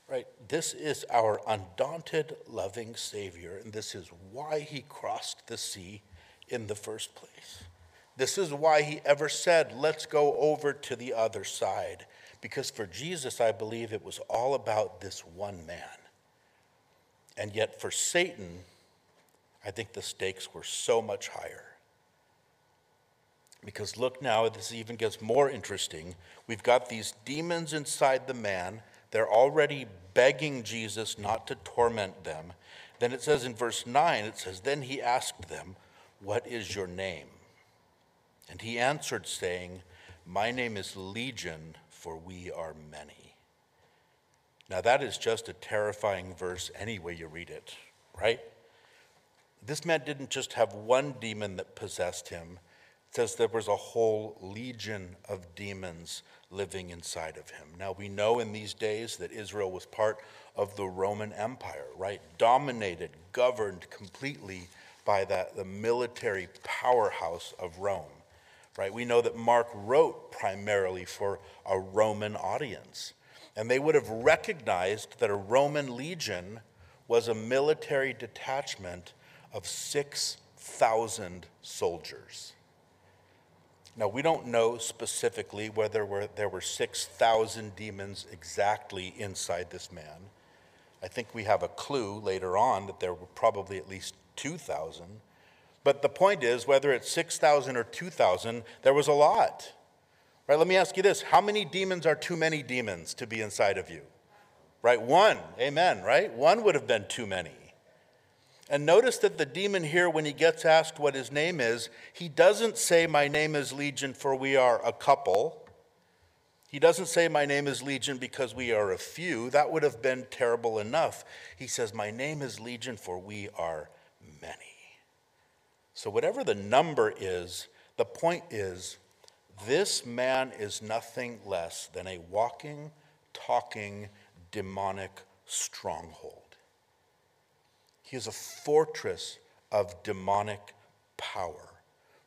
Right? This is our undaunted, loving Savior, and this is why he crossed the sea in the first place. This is why he ever said, Let's go over to the other side. Because for Jesus, I believe it was all about this one man. And yet for Satan, I think the stakes were so much higher. Because look now, this even gets more interesting. We've got these demons inside the man they're already begging Jesus not to torment them. Then it says in verse 9, it says, Then he asked them, What is your name? And he answered, saying, My name is Legion, for we are many. Now, that is just a terrifying verse any way you read it, right? This man didn't just have one demon that possessed him, It says there was a whole legion of demons living inside of him. Now we know in these days that Israel was part of the Roman Empire, right? Dominated, governed completely by that, the military powerhouse of Rome, right? We know that Mark wrote primarily for a Roman audience. And they would have recognized that a Roman legion was a military detachment of 6,000 soldiers. Now, we don't know specifically whether there were 6,000 demons exactly inside this man. I think we have a clue later on that there were probably at least 2,000. But the point is, whether it's 6,000 or 2,000, there was a lot. Right? Let me ask you this how many demons are too many demons to be inside of you? Right? One. Amen, right? One would have been too many. And notice that the demon here, when he gets asked what his name is, he doesn't say, My name is Legion, for we are a couple. He doesn't say, My name is Legion because we are a few. That would have been terrible enough. He says, My name is Legion, for we are many. So, whatever the number is, the point is, this man is nothing less than a walking, talking, demonic stronghold. He is a fortress of demonic power.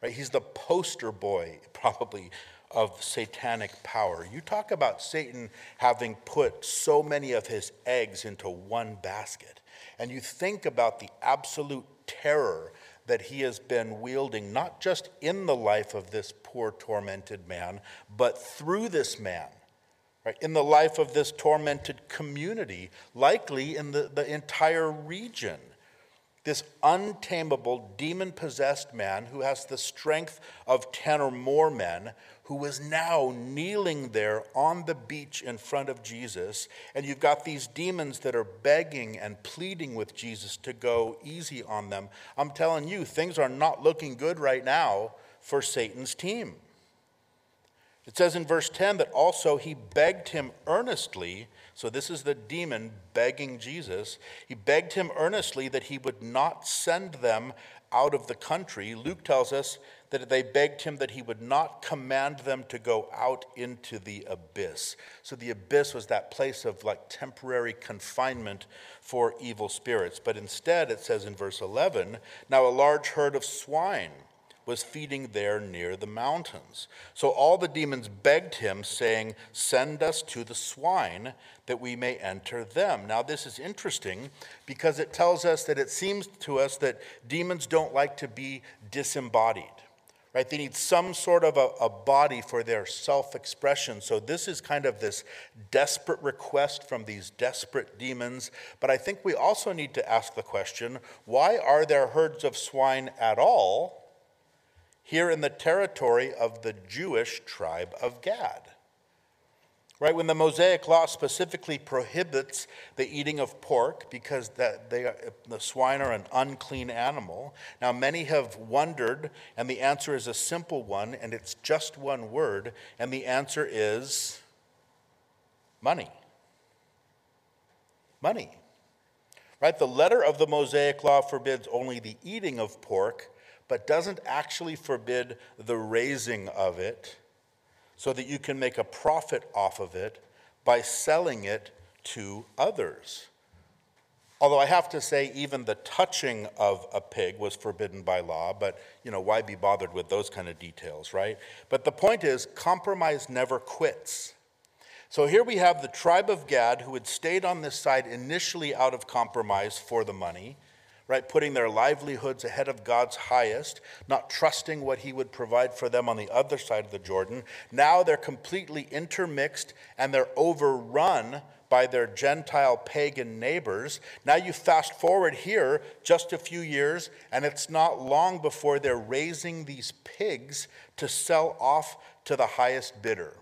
Right? He's the poster boy, probably, of satanic power. You talk about Satan having put so many of his eggs into one basket, and you think about the absolute terror that he has been wielding, not just in the life of this poor, tormented man, but through this man right, in the life of this tormented community, likely in the, the entire region. This untamable, demon possessed man who has the strength of 10 or more men, who is now kneeling there on the beach in front of Jesus. And you've got these demons that are begging and pleading with Jesus to go easy on them. I'm telling you, things are not looking good right now for Satan's team. It says in verse 10 that also he begged him earnestly. So, this is the demon begging Jesus. He begged him earnestly that he would not send them out of the country. Luke tells us that they begged him that he would not command them to go out into the abyss. So, the abyss was that place of like temporary confinement for evil spirits. But instead, it says in verse 11 now a large herd of swine was feeding there near the mountains. So all the demons begged him, saying, Send us to the swine that we may enter them. Now, this is interesting because it tells us that it seems to us that demons don't like to be disembodied. Right? They need some sort of a, a body for their self expression. So, this is kind of this desperate request from these desperate demons. But I think we also need to ask the question why are there herds of swine at all? Here in the territory of the Jewish tribe of Gad. Right, when the Mosaic law specifically prohibits the eating of pork because that they are, the swine are an unclean animal. Now, many have wondered, and the answer is a simple one, and it's just one word, and the answer is money. Money. Right? The letter of the Mosaic law forbids only the eating of pork, but doesn't actually forbid the raising of it so that you can make a profit off of it by selling it to others. Although I have to say, even the touching of a pig was forbidden by law, but you know, why be bothered with those kind of details, right? But the point is, compromise never quits. So here we have the tribe of Gad who had stayed on this side initially out of compromise for the money right? Putting their livelihoods ahead of God's highest, not trusting what He would provide for them on the other side of the Jordan. Now they're completely intermixed and they're overrun by their Gentile pagan neighbors. Now you fast forward here just a few years, and it's not long before they're raising these pigs to sell off to the highest bidder.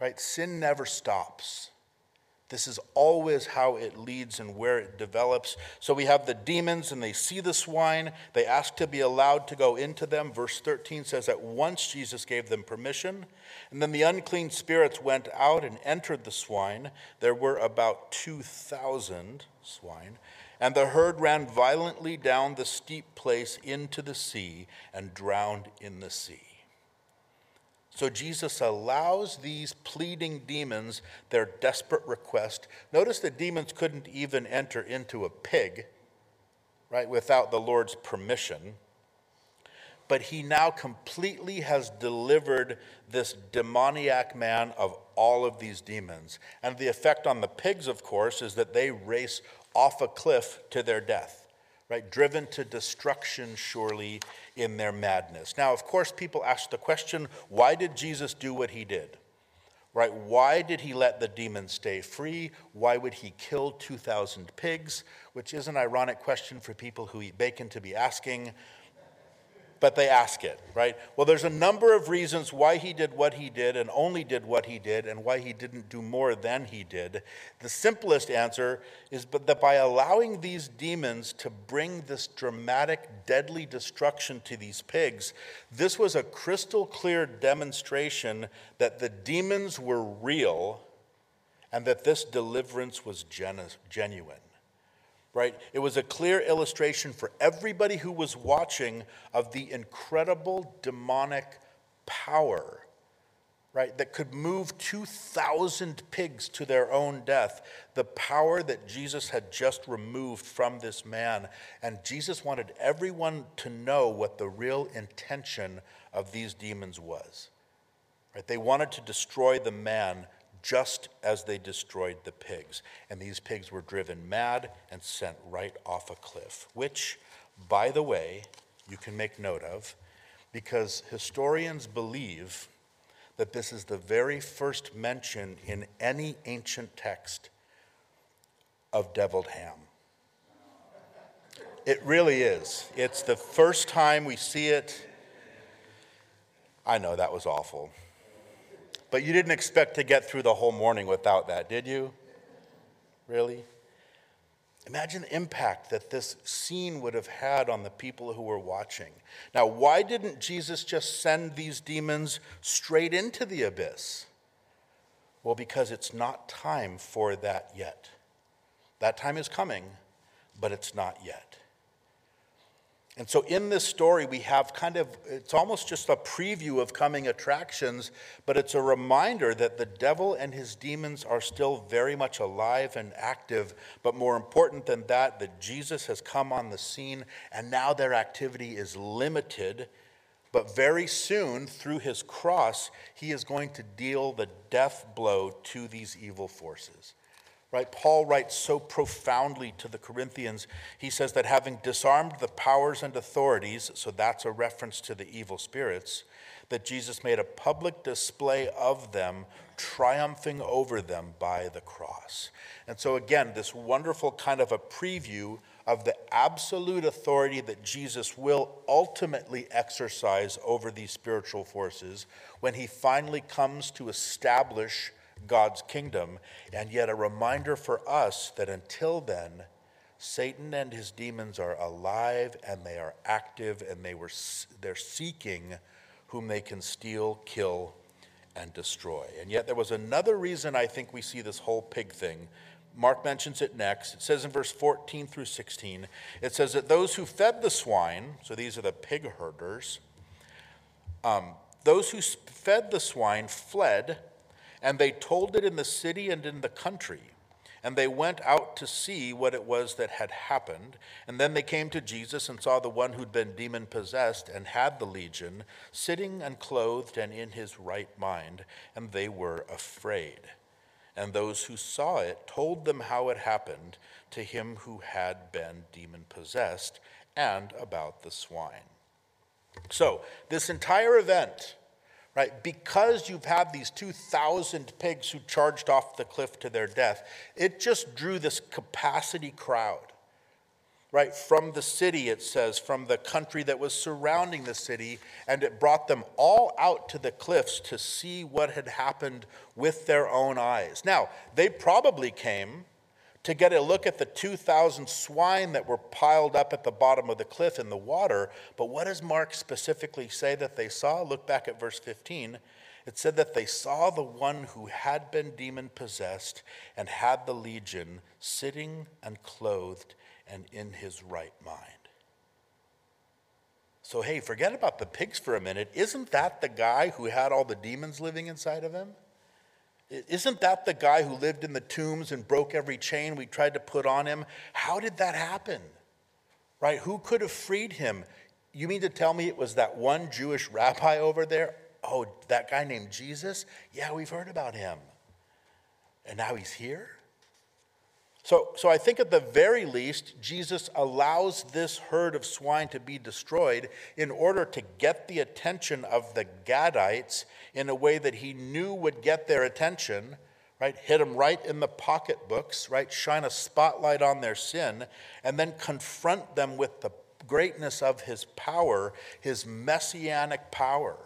Right? Sin never stops. This is always how it leads and where it develops. So we have the demons and they see the swine. They ask to be allowed to go into them. Verse 13 says that once Jesus gave them permission. And then the unclean spirits went out and entered the swine. There were about 2,000 swine. And the herd ran violently down the steep place into the sea and drowned in the sea. So Jesus allows these pleading demons their desperate request. Notice the demons couldn't even enter into a pig, right, without the Lord's permission. But he now completely has delivered this demoniac man of all of these demons. And the effect on the pigs, of course, is that they race off a cliff to their death, right? Driven to destruction, surely, in their madness. Now, of course, people ask the question why did Jesus do what he did? Right? Why did he let the demons stay free? Why would he kill 2,000 pigs? Which is an ironic question for people who eat bacon to be asking but they ask it, right? Well, there's a number of reasons why he did what he did and only did what he did and why he didn't do more than he did. The simplest answer is that by allowing these demons to bring this dramatic, deadly destruction to these pigs, this was a crystal clear demonstration that the demons were real and that this deliverance was genuine right? It was a clear illustration for everybody who was watching of the incredible demonic power, right, that could move 2,000 pigs to their own death. The power that Jesus had just removed from this man. And Jesus wanted everyone to know what the real intention of these demons was. Right? They wanted to destroy the man just as they destroyed the pigs. And these pigs were driven mad and sent right off a cliff, which, by the way, you can make note of because historians believe that this is the very first mention in any ancient text of deviled ham. It really is. It's the first time we see it. I know that was awful. But you didn't expect to get through the whole morning without that, did you? Really? Imagine the impact that this scene would have had on the people who were watching. Now, why didn't Jesus just send these demons straight into the abyss? Well, because it's not time for that yet. That time is coming, but it's not yet. And so in this story, we have kind of, it's almost just a preview of coming attractions, but it's a reminder that the devil and his demons are still very much alive and active. But more important than that, that Jesus has come on the scene and now their activity is limited. But very soon, through his cross, he is going to deal the death blow to these evil forces. Right? Paul writes so profoundly to the Corinthians. He says that having disarmed the powers and authorities, so that's a reference to the evil spirits, that Jesus made a public display of them, triumphing over them by the cross. And so, again, this wonderful kind of a preview of the absolute authority that Jesus will ultimately exercise over these spiritual forces when he finally comes to establish God's kingdom, and yet a reminder for us that until then, Satan and his demons are alive and they are active and they were, they're seeking whom they can steal, kill, and destroy. And yet, there was another reason I think we see this whole pig thing. Mark mentions it next. It says in verse 14 through 16, it says that those who fed the swine, so these are the pig herders, um, those who fed the swine fled and they told it in the city and in the country. And they went out to see what it was that had happened. And then they came to Jesus and saw the one who'd been demon possessed and had the legion, sitting and clothed and in his right mind. And they were afraid. And those who saw it told them how it happened to him who had been demon possessed and about the swine. So, this entire event right? Because you've had these 2,000 pigs who charged off the cliff to their death, it just drew this capacity crowd, right? From the city, it says, from the country that was surrounding the city, and it brought them all out to the cliffs to see what had happened with their own eyes. Now, they probably came to get a look at the 2,000 swine that were piled up at the bottom of the cliff in the water. But what does Mark specifically say that they saw? Look back at verse 15. It said that they saw the one who had been demon possessed and had the legion sitting and clothed and in his right mind. So, hey, forget about the pigs for a minute. Isn't that the guy who had all the demons living inside of him? Isn't that the guy who lived in the tombs and broke every chain we tried to put on him? How did that happen? Right? Who could have freed him? You mean to tell me it was that one Jewish rabbi over there? Oh, that guy named Jesus? Yeah, we've heard about him. And now he's here? So, so I think at the very least, Jesus allows this herd of swine to be destroyed in order to get the attention of the Gadites in a way that he knew would get their attention, right? Hit them right in the pocketbooks, right? Shine a spotlight on their sin, and then confront them with the greatness of his power, his messianic power.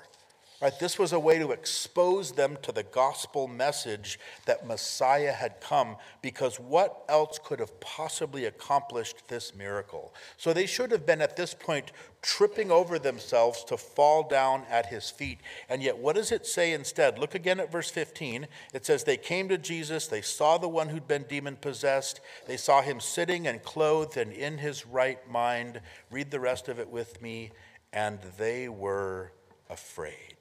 Right, this was a way to expose them to the gospel message that Messiah had come, because what else could have possibly accomplished this miracle? So they should have been at this point tripping over themselves to fall down at his feet. And yet, what does it say instead? Look again at verse 15. It says, They came to Jesus, they saw the one who'd been demon possessed, they saw him sitting and clothed and in his right mind. Read the rest of it with me. And they were afraid.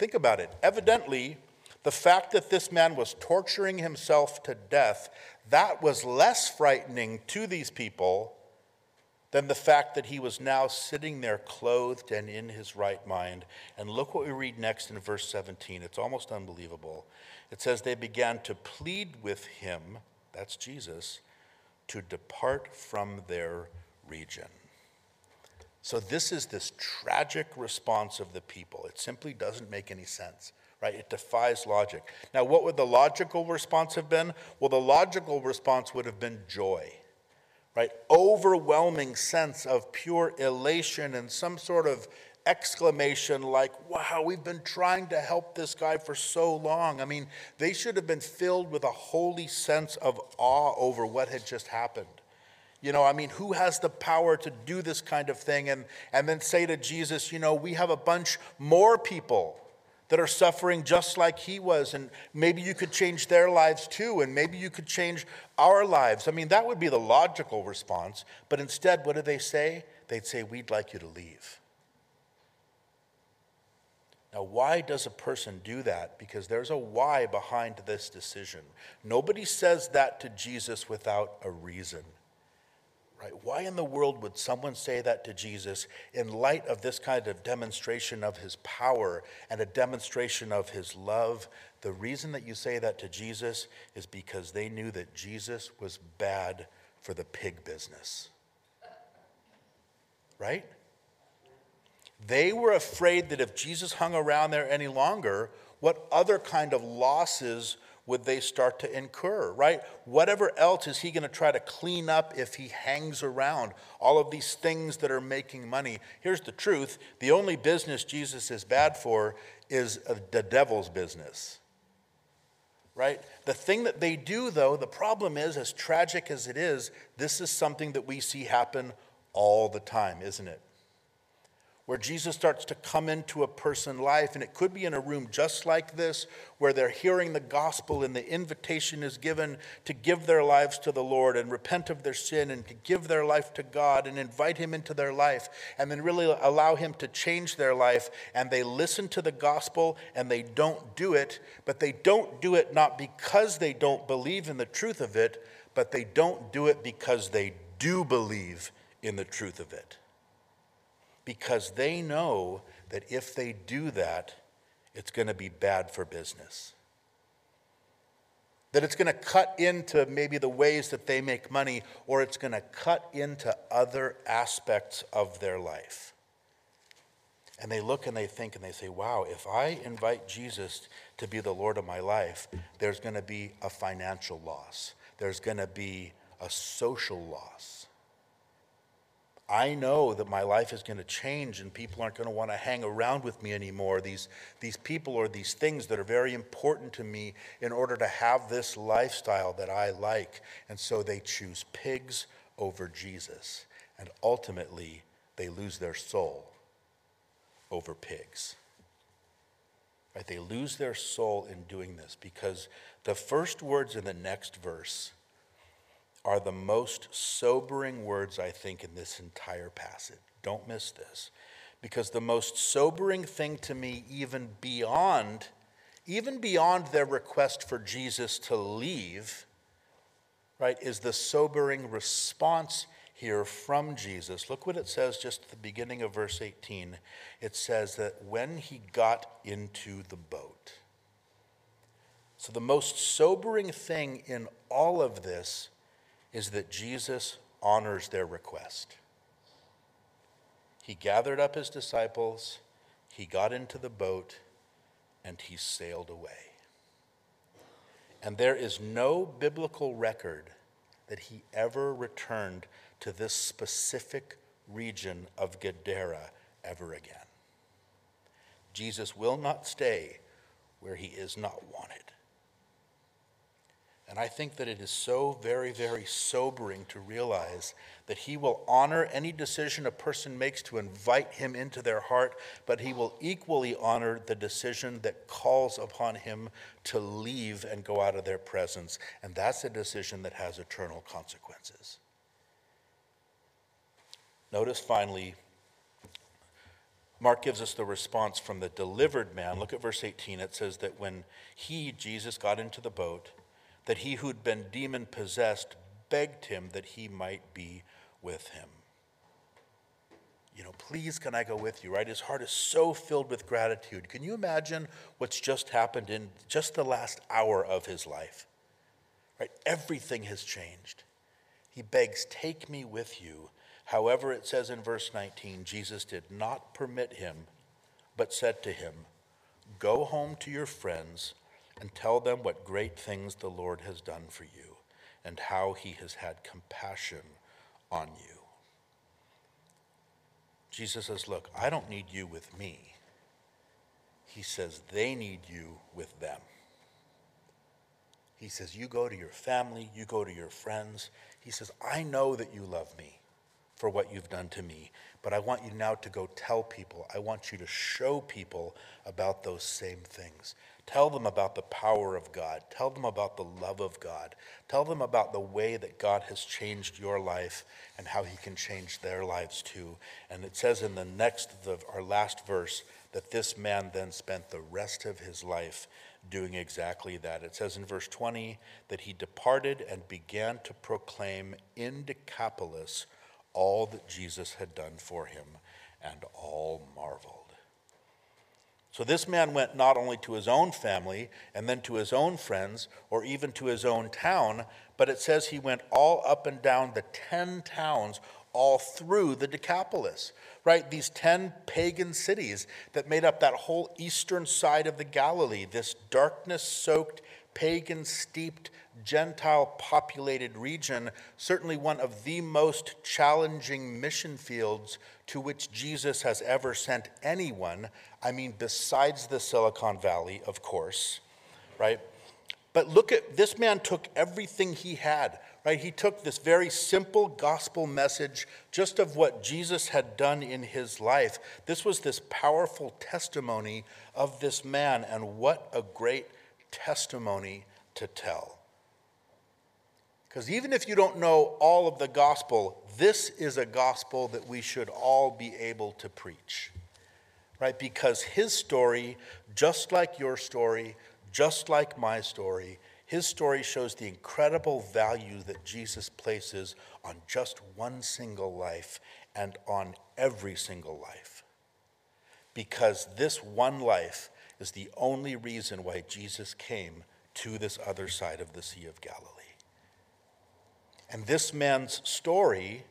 Think about it. Evidently, the fact that this man was torturing himself to death, that was less frightening to these people than the fact that he was now sitting there clothed and in his right mind. And look what we read next in verse 17. It's almost unbelievable. It says, They began to plead with him, that's Jesus, to depart from their region. So, this is this tragic response of the people. It simply doesn't make any sense, right? It defies logic. Now, what would the logical response have been? Well, the logical response would have been joy, right? Overwhelming sense of pure elation and some sort of exclamation like, wow, we've been trying to help this guy for so long. I mean, they should have been filled with a holy sense of awe over what had just happened. You know, I mean, who has the power to do this kind of thing? And, and then say to Jesus, you know, we have a bunch more people that are suffering just like he was. And maybe you could change their lives too. And maybe you could change our lives. I mean, that would be the logical response. But instead, what do they say? They'd say, we'd like you to leave. Now, why does a person do that? Because there's a why behind this decision. Nobody says that to Jesus without a reason. Right? Why in the world would someone say that to Jesus in light of this kind of demonstration of his power and a demonstration of his love? The reason that you say that to Jesus is because they knew that Jesus was bad for the pig business. Right? They were afraid that if Jesus hung around there any longer, what other kind of losses would they start to incur, right? Whatever else is he going to try to clean up if he hangs around? All of these things that are making money. Here's the truth the only business Jesus is bad for is uh, the devil's business, right? The thing that they do, though, the problem is, as tragic as it is, this is something that we see happen all the time, isn't it? Where Jesus starts to come into a person's life. And it could be in a room just like this, where they're hearing the gospel and the invitation is given to give their lives to the Lord and repent of their sin and to give their life to God and invite Him into their life and then really allow Him to change their life. And they listen to the gospel and they don't do it, but they don't do it not because they don't believe in the truth of it, but they don't do it because they do believe in the truth of it because they know that if they do that, it's going to be bad for business. That it's going to cut into maybe the ways that they make money, or it's going to cut into other aspects of their life. And they look and they think and they say, wow, if I invite Jesus to be the Lord of my life, there's going to be a financial loss, there's going to be a social loss I know that my life is going to change and people aren't going to want to hang around with me anymore. These, these people or these things that are very important to me in order to have this lifestyle that I like. And so they choose pigs over Jesus. And ultimately, they lose their soul over pigs. Right? They lose their soul in doing this because the first words in the next verse are the most sobering words, I think, in this entire passage. Don't miss this. Because the most sobering thing to me, even beyond, even beyond their request for Jesus to leave, right, is the sobering response here from Jesus. Look what it says just at the beginning of verse 18. It says that when he got into the boat. So, the most sobering thing in all of this is that Jesus honors their request. He gathered up his disciples, he got into the boat, and he sailed away. And there is no biblical record that he ever returned to this specific region of Gadara ever again. Jesus will not stay where he is not wanted. And I think that it is so very, very sobering to realize that He will honor any decision a person makes to invite Him into their heart, but He will equally honor the decision that calls upon Him to leave and go out of their presence. And that's a decision that has eternal consequences. Notice finally, Mark gives us the response from the delivered man. Look at verse 18. It says that when he, Jesus, got into the boat, that he who'd been demon possessed begged him that he might be with him. You know, please can I go with you, right? His heart is so filled with gratitude. Can you imagine what's just happened in just the last hour of his life? Right? Everything has changed. He begs, Take me with you. However, it says in verse 19, Jesus did not permit him, but said to him, Go home to your friends and tell them what great things the Lord has done for you and how he has had compassion on you. Jesus says, Look, I don't need you with me. He says, They need you with them. He says, You go to your family, you go to your friends. He says, I know that you love me for what you've done to me, but I want you now to go tell people. I want you to show people about those same things. Tell them about the power of God. Tell them about the love of God. Tell them about the way that God has changed your life and how he can change their lives too. And it says in the next, the, our last verse, that this man then spent the rest of his life doing exactly that. It says in verse 20 that he departed and began to proclaim in Decapolis all that Jesus had done for him, and all marveled. So this man went not only to his own family and then to his own friends or even to his own town, but it says he went all up and down the 10 towns all through the Decapolis, right? These 10 pagan cities that made up that whole eastern side of the Galilee, this darkness soaked, pagan steeped, Gentile populated region, certainly one of the most challenging mission fields to which Jesus has ever sent anyone. I mean, besides the Silicon Valley, of course, right? But look at this man took everything he had, right? He took this very simple gospel message just of what Jesus had done in his life. This was this powerful testimony of this man, and what a great testimony to tell. Because even if you don't know all of the gospel, this is a gospel that we should all be able to preach. Right? Because his story, just like your story, just like my story, his story shows the incredible value that Jesus places on just one single life and on every single life. Because this one life is the only reason why Jesus came to this other side of the Sea of Galilee. And this man's story,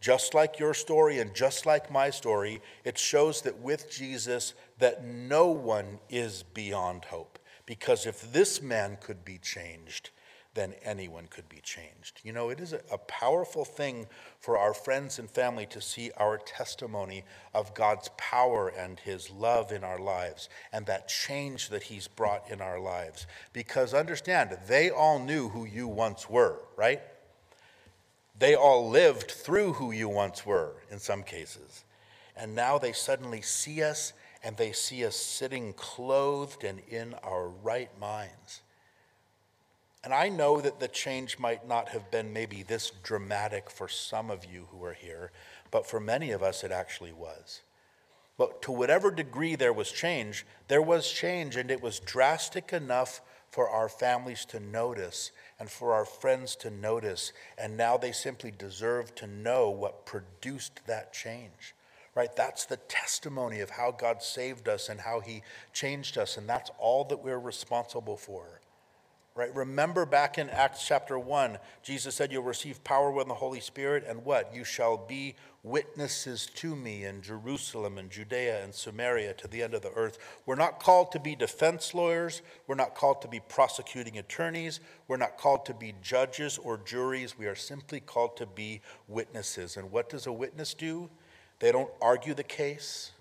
just like your story and just like my story, it shows that with Jesus that no one is beyond hope. Because if this man could be changed, then anyone could be changed. You know, it is a, powerful thing for our friends and family to see our testimony of God's power and His love in our lives and that change that He's brought in our lives. Because understand, they all knew who you once were, right? They all lived through who you once were in some cases. And now they suddenly see us and they see us sitting clothed and in our right minds. And I know that the change might not have been maybe this dramatic for some of you who are here, but for many of us it actually was. But to whatever degree there was change, there was change, and it was drastic enough for our families to notice and for our friends to notice. And now they simply deserve to know what produced that change. Right? That's the testimony of how God saved us and how He changed us. And that's all that we're responsible for. Right? Remember back in Acts chapter 1, Jesus said, You'll receive power when the Holy Spirit, and what? You shall be witnesses to me in Jerusalem and Judea and Samaria to the end of the earth. We're not called to be defense lawyers. We're not called to be prosecuting attorneys. We're not called to be judges or juries. We are simply called to be witnesses. And what does a witness do? They don't argue the case,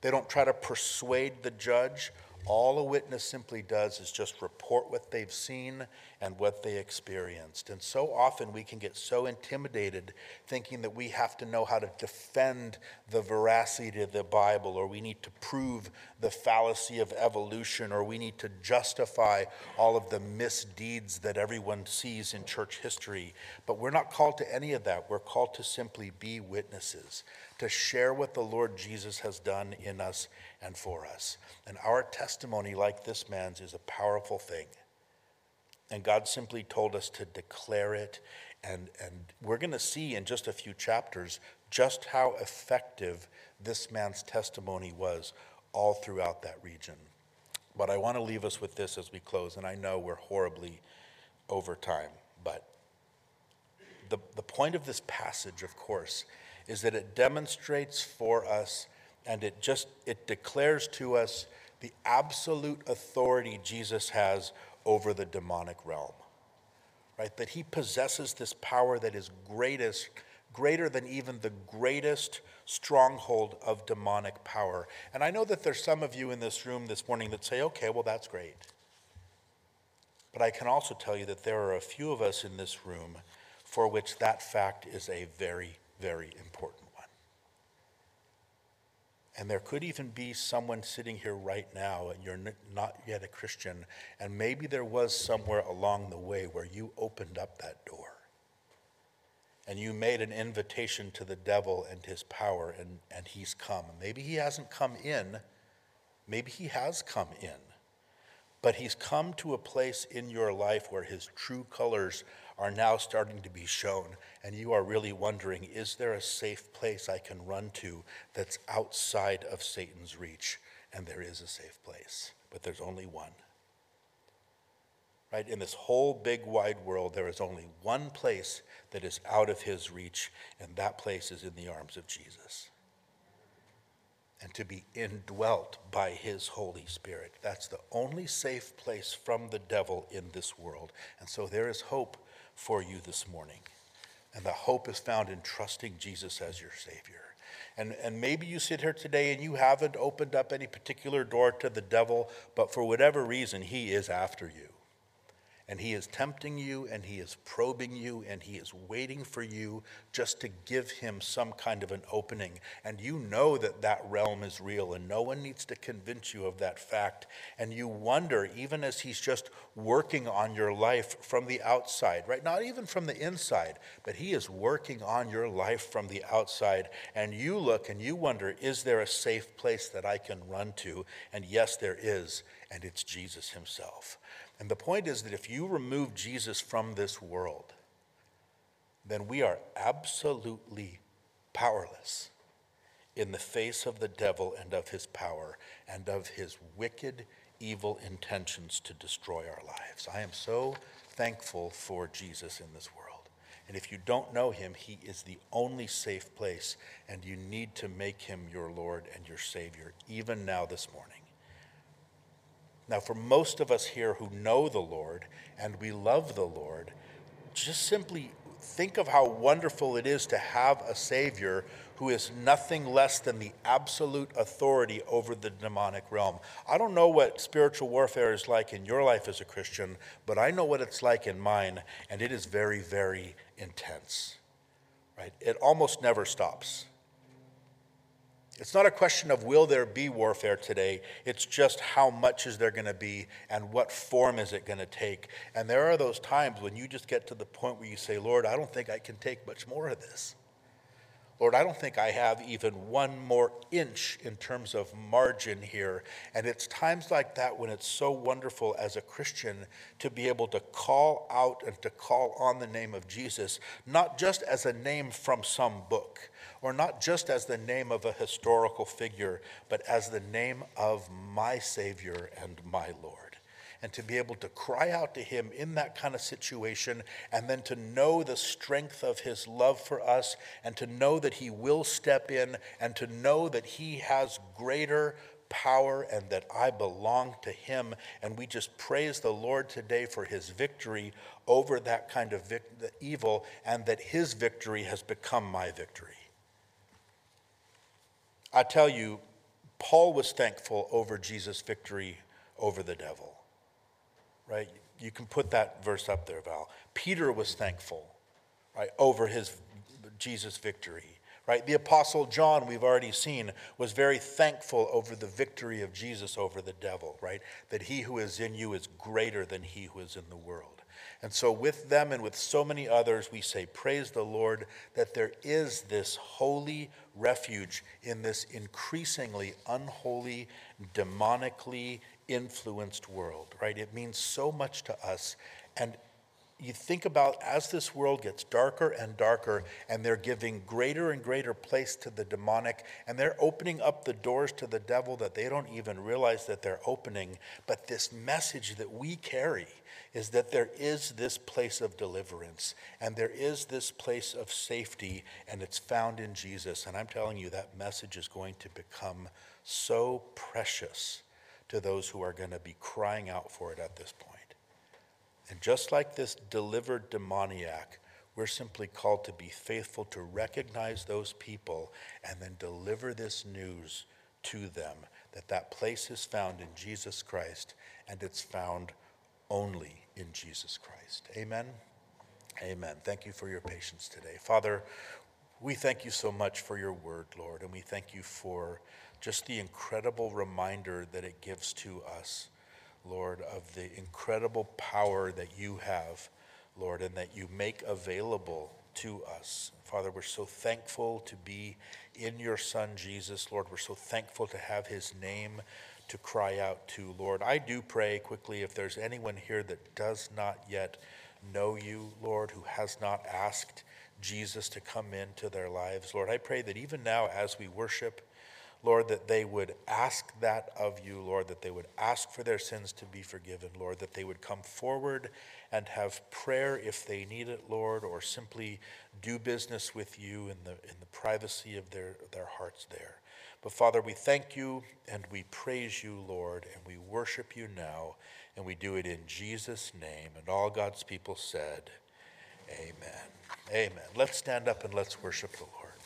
they don't try to persuade the judge all a witness simply does is just report what they've seen and what they experienced. And so often we can get so intimidated thinking that we have to know how to defend the veracity of the Bible, or we need to prove the fallacy of evolution, or we need to justify all of the misdeeds that everyone sees in church history. But we're not called to any of that. We're called to simply be witnesses, to share what the Lord Jesus has done in us and for us. And our testimony, like this man's, is a powerful thing. And God simply told us to declare it. And, and we're going to see in just a few chapters just how effective this man's testimony was all throughout that region. But I want to leave us with this as we close. And I know we're horribly over time, but the, the point of this passage, of course, is that it demonstrates for us and it just it declares to us the absolute authority Jesus has over the demonic realm. Right? That he possesses this power that is greatest greater than even the greatest stronghold of demonic power. And I know that there's some of you in this room this morning that say, "Okay, well that's great." But I can also tell you that there are a few of us in this room for which that fact is a very, very important and there could even be someone sitting here right now, and you're not yet a Christian, and maybe there was somewhere along the way where you opened up that door. And you made an invitation to the devil and his power, and, and he's come. Maybe he hasn't come in, maybe he has come in, but he's come to a place in your life where his true colors are now starting to be shown, and you are really wondering is there a safe place I can run to that's outside of Satan's reach? And there is a safe place, but there's only one. Right? In this whole big wide world, there is only one place that is out of his reach, and that place is in the arms of Jesus. And to be indwelt by his Holy Spirit. That's the only safe place from the devil in this world. And so there is hope for you this morning. And the hope is found in trusting Jesus as your Savior. And, and maybe you sit here today and you haven't opened up any particular door to the devil, but for whatever reason, he is after you. And he is tempting you and he is probing you and he is waiting for you just to give him some kind of an opening. And you know that that realm is real and no one needs to convince you of that fact. And you wonder, even as he's just working on your life from the outside, right? Not even from the inside, but he is working on your life from the outside. And you look and you wonder, is there a safe place that I can run to? And yes, there is. And it's Jesus himself. And the point is that if you remove Jesus from this world, then we are absolutely powerless in the face of the devil and of his power and of his wicked, evil intentions to destroy our lives. I am so thankful for Jesus in this world. And if you don't know him, he is the only safe place, and you need to make him your Lord and your Savior, even now this morning. Now, for most of us here who know the Lord and we love the Lord, just simply think of how wonderful it is to have a Savior who is nothing less than the absolute authority over the demonic realm. I don't know what spiritual warfare is like in your life as a Christian, but I know what it's like in mine, and it is very, very intense. Right? It almost never stops. It's not a question of will there be warfare today. It's just how much is there going to be and what form is it going to take. And there are those times when you just get to the point where you say, Lord, I don't think I can take much more of this. Lord, I don't think I have even one more inch in terms of margin here. And it's times like that when it's so wonderful as a Christian to be able to call out and to call on the name of Jesus, not just as a name from some book, or not just as the name of a historical figure, but as the name of my Savior and my Lord and to be able to cry out to Him in that kind of situation, and then to know the strength of His love for us, and to know that He will step in, and to know that He has greater power and that I belong to Him. And we just praise the Lord today for His victory over that kind of vic- evil, and that His victory has become my victory. I tell you, Paul was thankful over Jesus' victory over the devil right? You can put that verse up there, Val. Peter was thankful, right, over his Jesus' victory, right? The apostle John, we've already seen, was very thankful over the victory of Jesus over the devil, right? That he who is in you is greater than he who is in the world. And so, with them and with so many others, we say, Praise the Lord that there is this holy refuge in this increasingly unholy, demonically influenced world, right? It means so much to us. And you think about as this world gets darker and darker, and they're giving greater and greater place to the demonic, and they're opening up the doors to the devil that they don't even realize that they're opening. But this message that we carry is that there is this place of deliverance, and there is this place of safety, and it's found in Jesus. And I'm telling you, that message is going to become so precious to those who are going to be crying out for it at this point. And just like this delivered demoniac, we're simply called to be faithful to recognize those people and then deliver this news to them that that place is found in Jesus Christ and it's found only in Jesus Christ. Amen. Amen. Thank you for your patience today. Father, we thank you so much for your word, Lord, and we thank you for just the incredible reminder that it gives to us, Lord, of the incredible power that you have, Lord, and that you make available to us. Father, we're so thankful to be in your Son, Jesus. Lord, we're so thankful to have his name to cry out to, Lord. I do pray quickly if there's anyone here that does not yet know you, Lord, who has not asked Jesus to come into their lives, Lord, I pray that even now as we worship, Lord, that they would ask that of you, Lord, that they would ask for their sins to be forgiven, Lord, that they would come forward and have prayer if they need it, Lord, or simply do business with you in the, in the privacy of their, their hearts there. But Father, we thank you and we praise you, Lord, and we worship you now, and we do it in Jesus' name. And all God's people said, Amen. Amen. Let's stand up and let's worship the Lord.